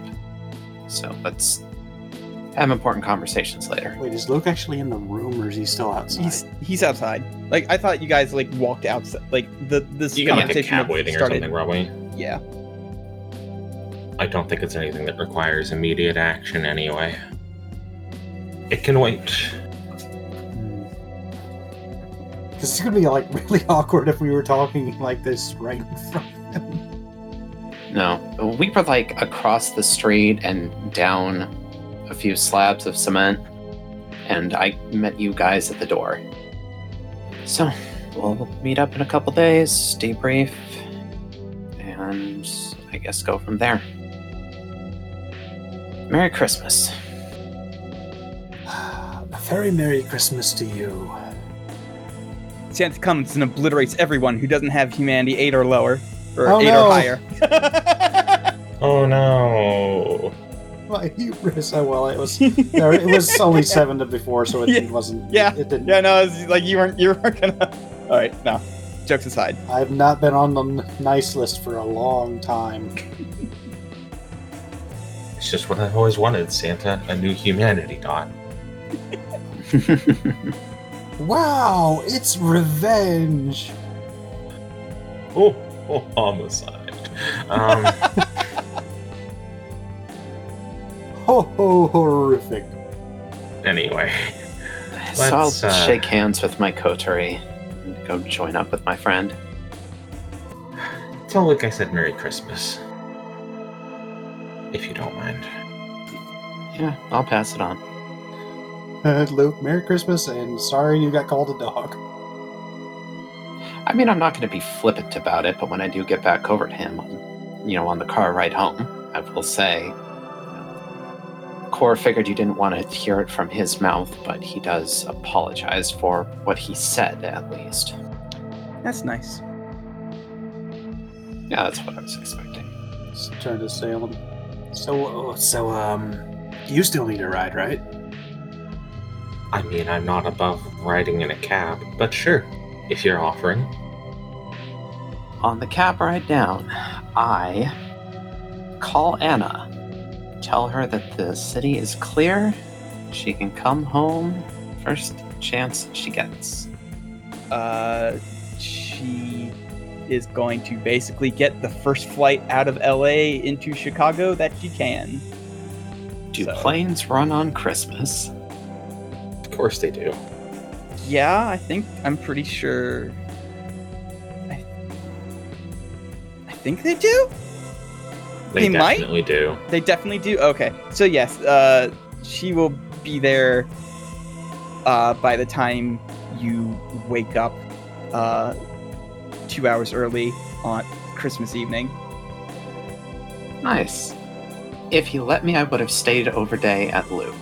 So let's have important conversations later. Wait, is Luke actually in the room, or is he still outside? He's he's outside. Like I thought you guys like walked outside. Like the this You got like a conversation cab had waiting or something, probably. Yeah. I don't think it's anything that requires immediate action anyway. It can wait. Because it's gonna be like really awkward if we were talking like this right in front of him. No, we were like across the street and down a few slabs of cement, and I met you guys at the door. So we'll meet up in a couple days, debrief, and I guess go from there. Merry Christmas. A very Merry Christmas to you. Santa comes and obliterates everyone who doesn't have humanity eight or lower, or oh, eight no. or higher. Oh no. My hubris. Oh well, it was. no, it was only seven to before, so it, Yeah. wasn't. Yeah. It didn't. yeah, no, it's like you weren't you weren't gonna. All right, no. Jokes aside. I've not been on the nice list for a long time. It's just what I've always wanted, Santa, a new humanity dot. Wow, it's revenge. Oh, oh homicide. Um, Ho ho horrific. anyway, so I'll uh, shake hands with my coterie and go join up with my friend. tell Luke I said Merry Christmas. If you don't mind. Yeah, I'll pass it on. Uh, Luke, Merry Christmas, and sorry you got called a dog. I mean, I'm not going to be flippant about it, but when I do get back over to him, you know, on the car ride home, I will say, Core figured you didn't want to hear it from his mouth, but he does apologize for what he said, at least. That's nice. Yeah, that's what I was expecting. Let's turn to Salem. So, so, um, you still need a ride, right? I mean, I'm not above riding in a cab, but sure, if you're offering. On the cab ride down, I call Anna, tell her that the city is clear, she can come home first chance she gets. Uh, she is going to basically get the first flight out of LA into Chicago that she can. Do So- planes run on Christmas? Of course they do. Yeah, I think I'm pretty sure. I, I think they do. They, They might? do. They definitely do. Okay, so yes, uh, she will be there uh, by the time you wake up, uh, two hours early on Christmas evening. Nice. If he let me, I would have stayed over day at Luke,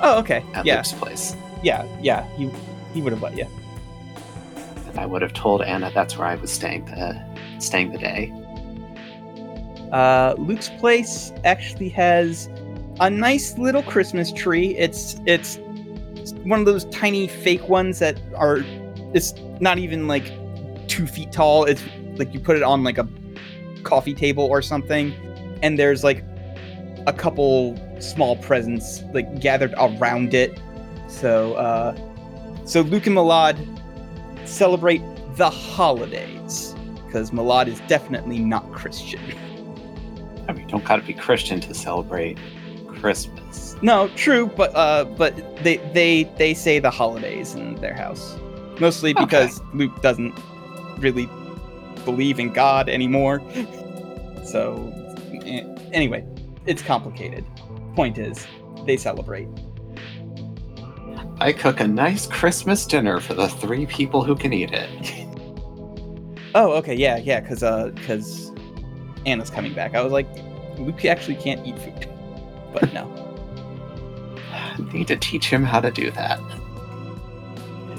Oh, okay. at yeah, Luke's place. yeah, yeah. He he would have let you. And I would have told Anna that's where I was staying the staying the day. Uh, Luke's place actually has a nice little Christmas tree. It's it's one of those tiny fake ones that are. It's not even like two feet tall. It's like you put it on like a coffee table or something, and there's like a couple small presents like gathered around it. So uh, so Luke and Malad celebrate the holidays because Malad is definitely not Christian. I mean, you don't gotta be Christian to celebrate Christmas. No, true, but uh, but they they they say the holidays in their house, mostly Okay. because Luke doesn't really believe in God anymore. So, eh, anyway, it's complicated. Point is, they celebrate. I cook a nice Christmas dinner for the three people who can eat it. Oh, okay, yeah, yeah, because uh, because Anna's coming back. I was like, Luke actually can't eat food, but no, Need to teach him how to do that.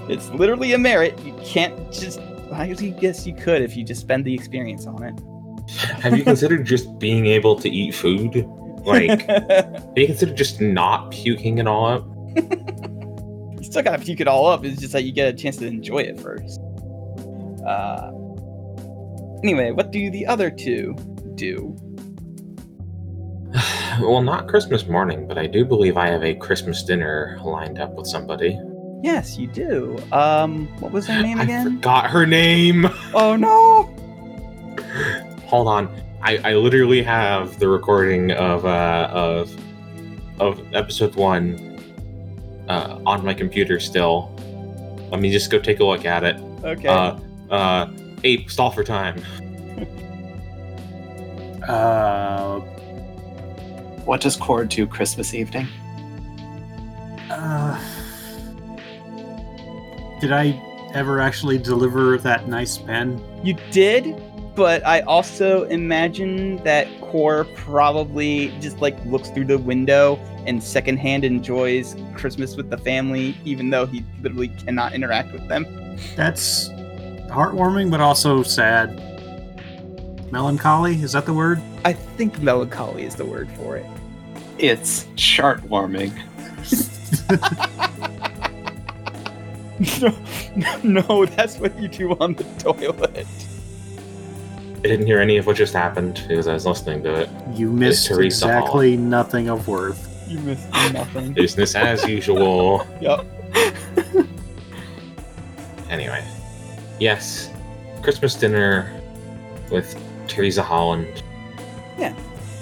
it's literally a merit. You can't just. I guess you could if you just spend the experience on it. Have you considered just being able to eat food? Like, have you considered just not puking it all up? you still gotta puke it all up. It's just that you get a chance to enjoy it first. Uh, anyway, what do the other two do? Well, not Christmas morning, but I do believe I have a Christmas dinner lined up with somebody. Yes, you do. Um, what was her name again? I forgot her name. Oh no! Hold on. I, I literally have the recording of uh of of episode one uh, on my computer still. Let me just go take a look at it. Okay. Uh uh ape stall for time. Uh, What does Core do Christmas evening? uh, did I ever actually deliver that nice pen? You did, but I also imagine that Core probably just like looks through the window and secondhand enjoys Christmas with the family, even though he literally cannot interact with them. That's heartwarming, but also sad. Melancholy? Is that the word? I think melancholy is the word for it. It's chart warming. no, no, that's what you do on the toilet. I didn't hear any of what just happened because I was listening to it. You missed Teresa Hall. exactly nothing of worth. You missed nothing. Business as usual. yep. Anyway, yes, Christmas dinner with Teresa Holland. Yeah,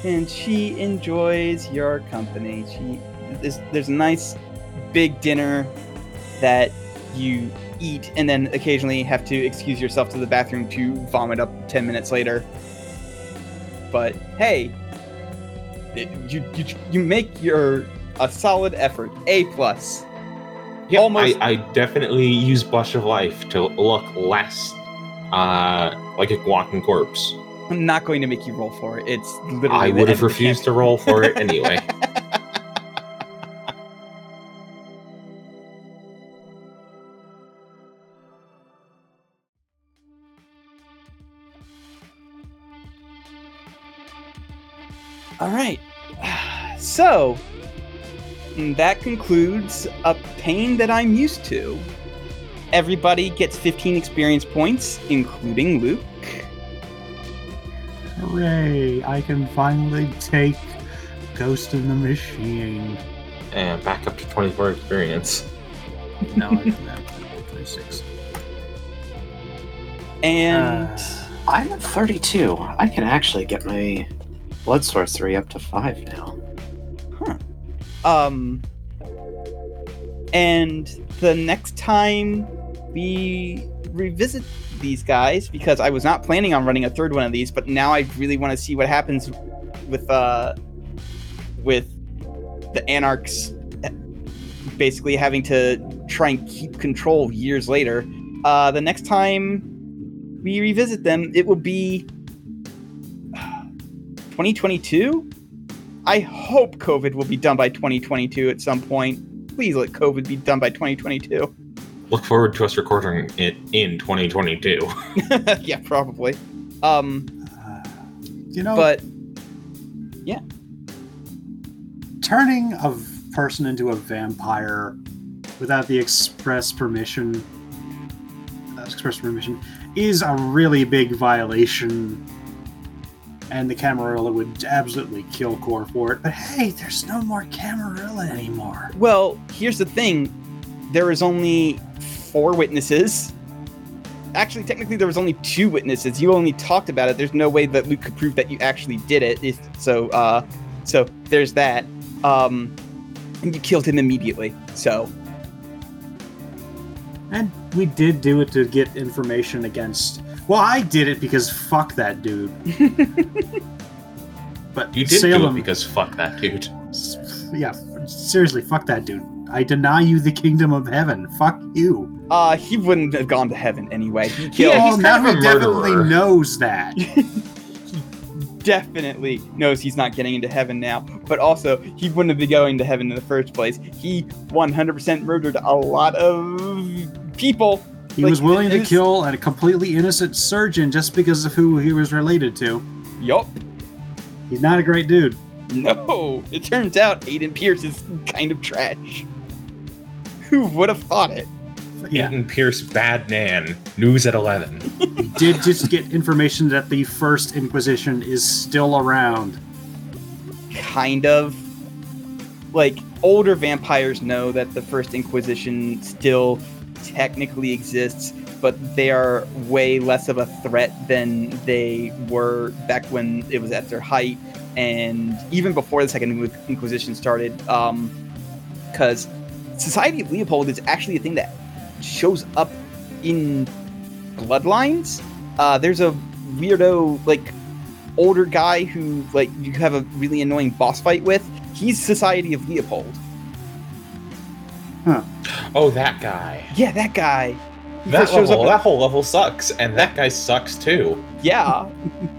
and she enjoys your company. She there's, there's a nice big dinner that you eat and then occasionally have to excuse yourself to the bathroom to vomit up 10 minutes later. But hey, it- you you, you make your a solid effort. A plus. Yeah, Almost- I, I definitely use Blush of Life to look less uh, like a walking corpse. I'm not going to make you roll for it. It's literally I would have refused to roll for it anyway. All right. So, that concludes a pain that I'm used to. Everybody gets 15 experience points, including Luke. Hooray! I can finally take Ghost in the Machine. and back up to 24 experience. No, I can have 26. And Uh, I'm at 32. I can actually get my blood sorcery up to 5 now. Huh. um and the next time we revisit these guys because I was not planning on running a third one of these, but now I really want to see what happens with uh with the anarchs basically having to try and keep control years later. Uh the next time we revisit them, it will be 2022. I hope COVID will be done by 2022 at some point. Please let COVID be done by 2022. Look forward to us recording it in 2022. yeah, probably. Um, uh, you know, but yeah, turning a person into a vampire without the express permission uh, express permission is a really big violation and the Camarilla would absolutely kill Core for it. But hey, there's no more Camarilla anymore. well, here's the thing: there is only four witnesses. Actually, technically, there was only two witnesses. You only talked about it. There's no way that Luke could prove that you actually did it. If, so, uh, so there's that. Um, and you killed him immediately. So, And we did do it to get information against. Well, I did it because fuck that dude. but You did Salem, do it because fuck that dude. yeah, seriously, fuck that dude. I deny you the kingdom of heaven. Fuck you. uh, he wouldn't have gone to heaven anyway. He Yeah, killed. well, he's now kind of a definitely knows that. He definitely knows he's not getting into heaven now, but also he wouldn't have been going to heaven in the first place. He 100% murdered a lot of people. He Like, was willing to kill a completely innocent surgeon just because of who he was related to. Yup. He's not a great dude. No, it turns out Aiden Pearce is kind of trash. Who would have thought it? Yeah, Aiden Pearce, bad man. News at 11. he did just get information that the First Inquisition is still around. Kind of. Like, older vampires know that the First Inquisition still technically exists, but they are way less of a threat than they were back when it was at their height, and even before the Second Inquisition started. Um, because Society of Leopold is actually a thing that shows up in Bloodlines. Uh, there's a weirdo, like, older guy who, like, you have a really annoying boss fight with. He's Society of Leopold. Huh. Oh, that guy. Yeah, that guy. He That first shows level, up. that whole level sucks, and that guy sucks too. Yeah,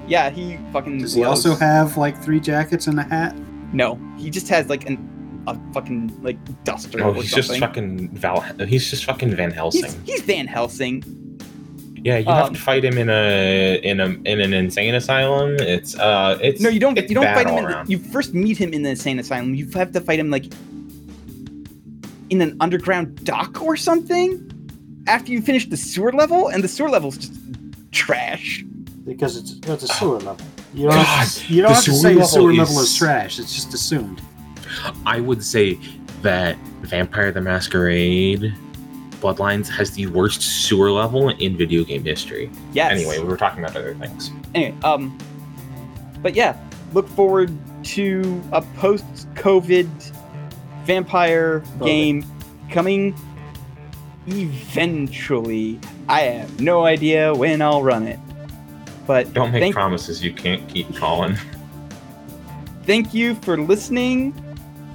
yeah. He fucking. Does he blows. also have like three jackets and a hat? No, he just has like an a fucking like duster Oh, or he's something. just fucking Val. He's just fucking Van Helsing. he's, he's Van Helsing. Yeah, you have Um, to fight him in a in a in an insane asylum. It's uh, it's No, you don't. It's You don't fight him. In the, you first meet him in the insane asylum. You have to fight him like in an underground dock or something. After you finish the sewer level, and the sewer level's just trash. because it's it's a sewer level. You don't have to, you don't the have to sewer say The the level sewer. sewer is- level is trash. It's just assumed. I would say that Vampire the Masquerade Bloodlines has the worst sewer level in video game history. Yes. Anyway, we were talking about other things. Anyway, um, but yeah, look forward to a post-COVID vampire game coming eventually. I have no idea when I'll run it, but Don't make thank, promises you can't keep, Colin. thank you for listening,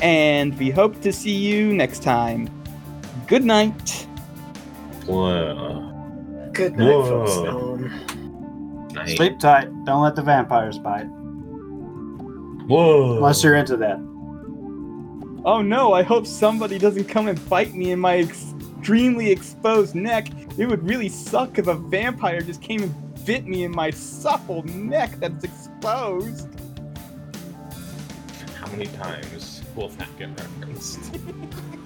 and we hope to see you next time. Good night. Whoa. Good night, Whoa. folks. Night. Sleep tight. Don't let the vampires bite. Whoa. Unless you're into that. Oh no, I hope somebody doesn't come and bite me in my extremely exposed neck. It would really suck if a vampire just came and bit me in my supple neck that's exposed. How many times that get referenced?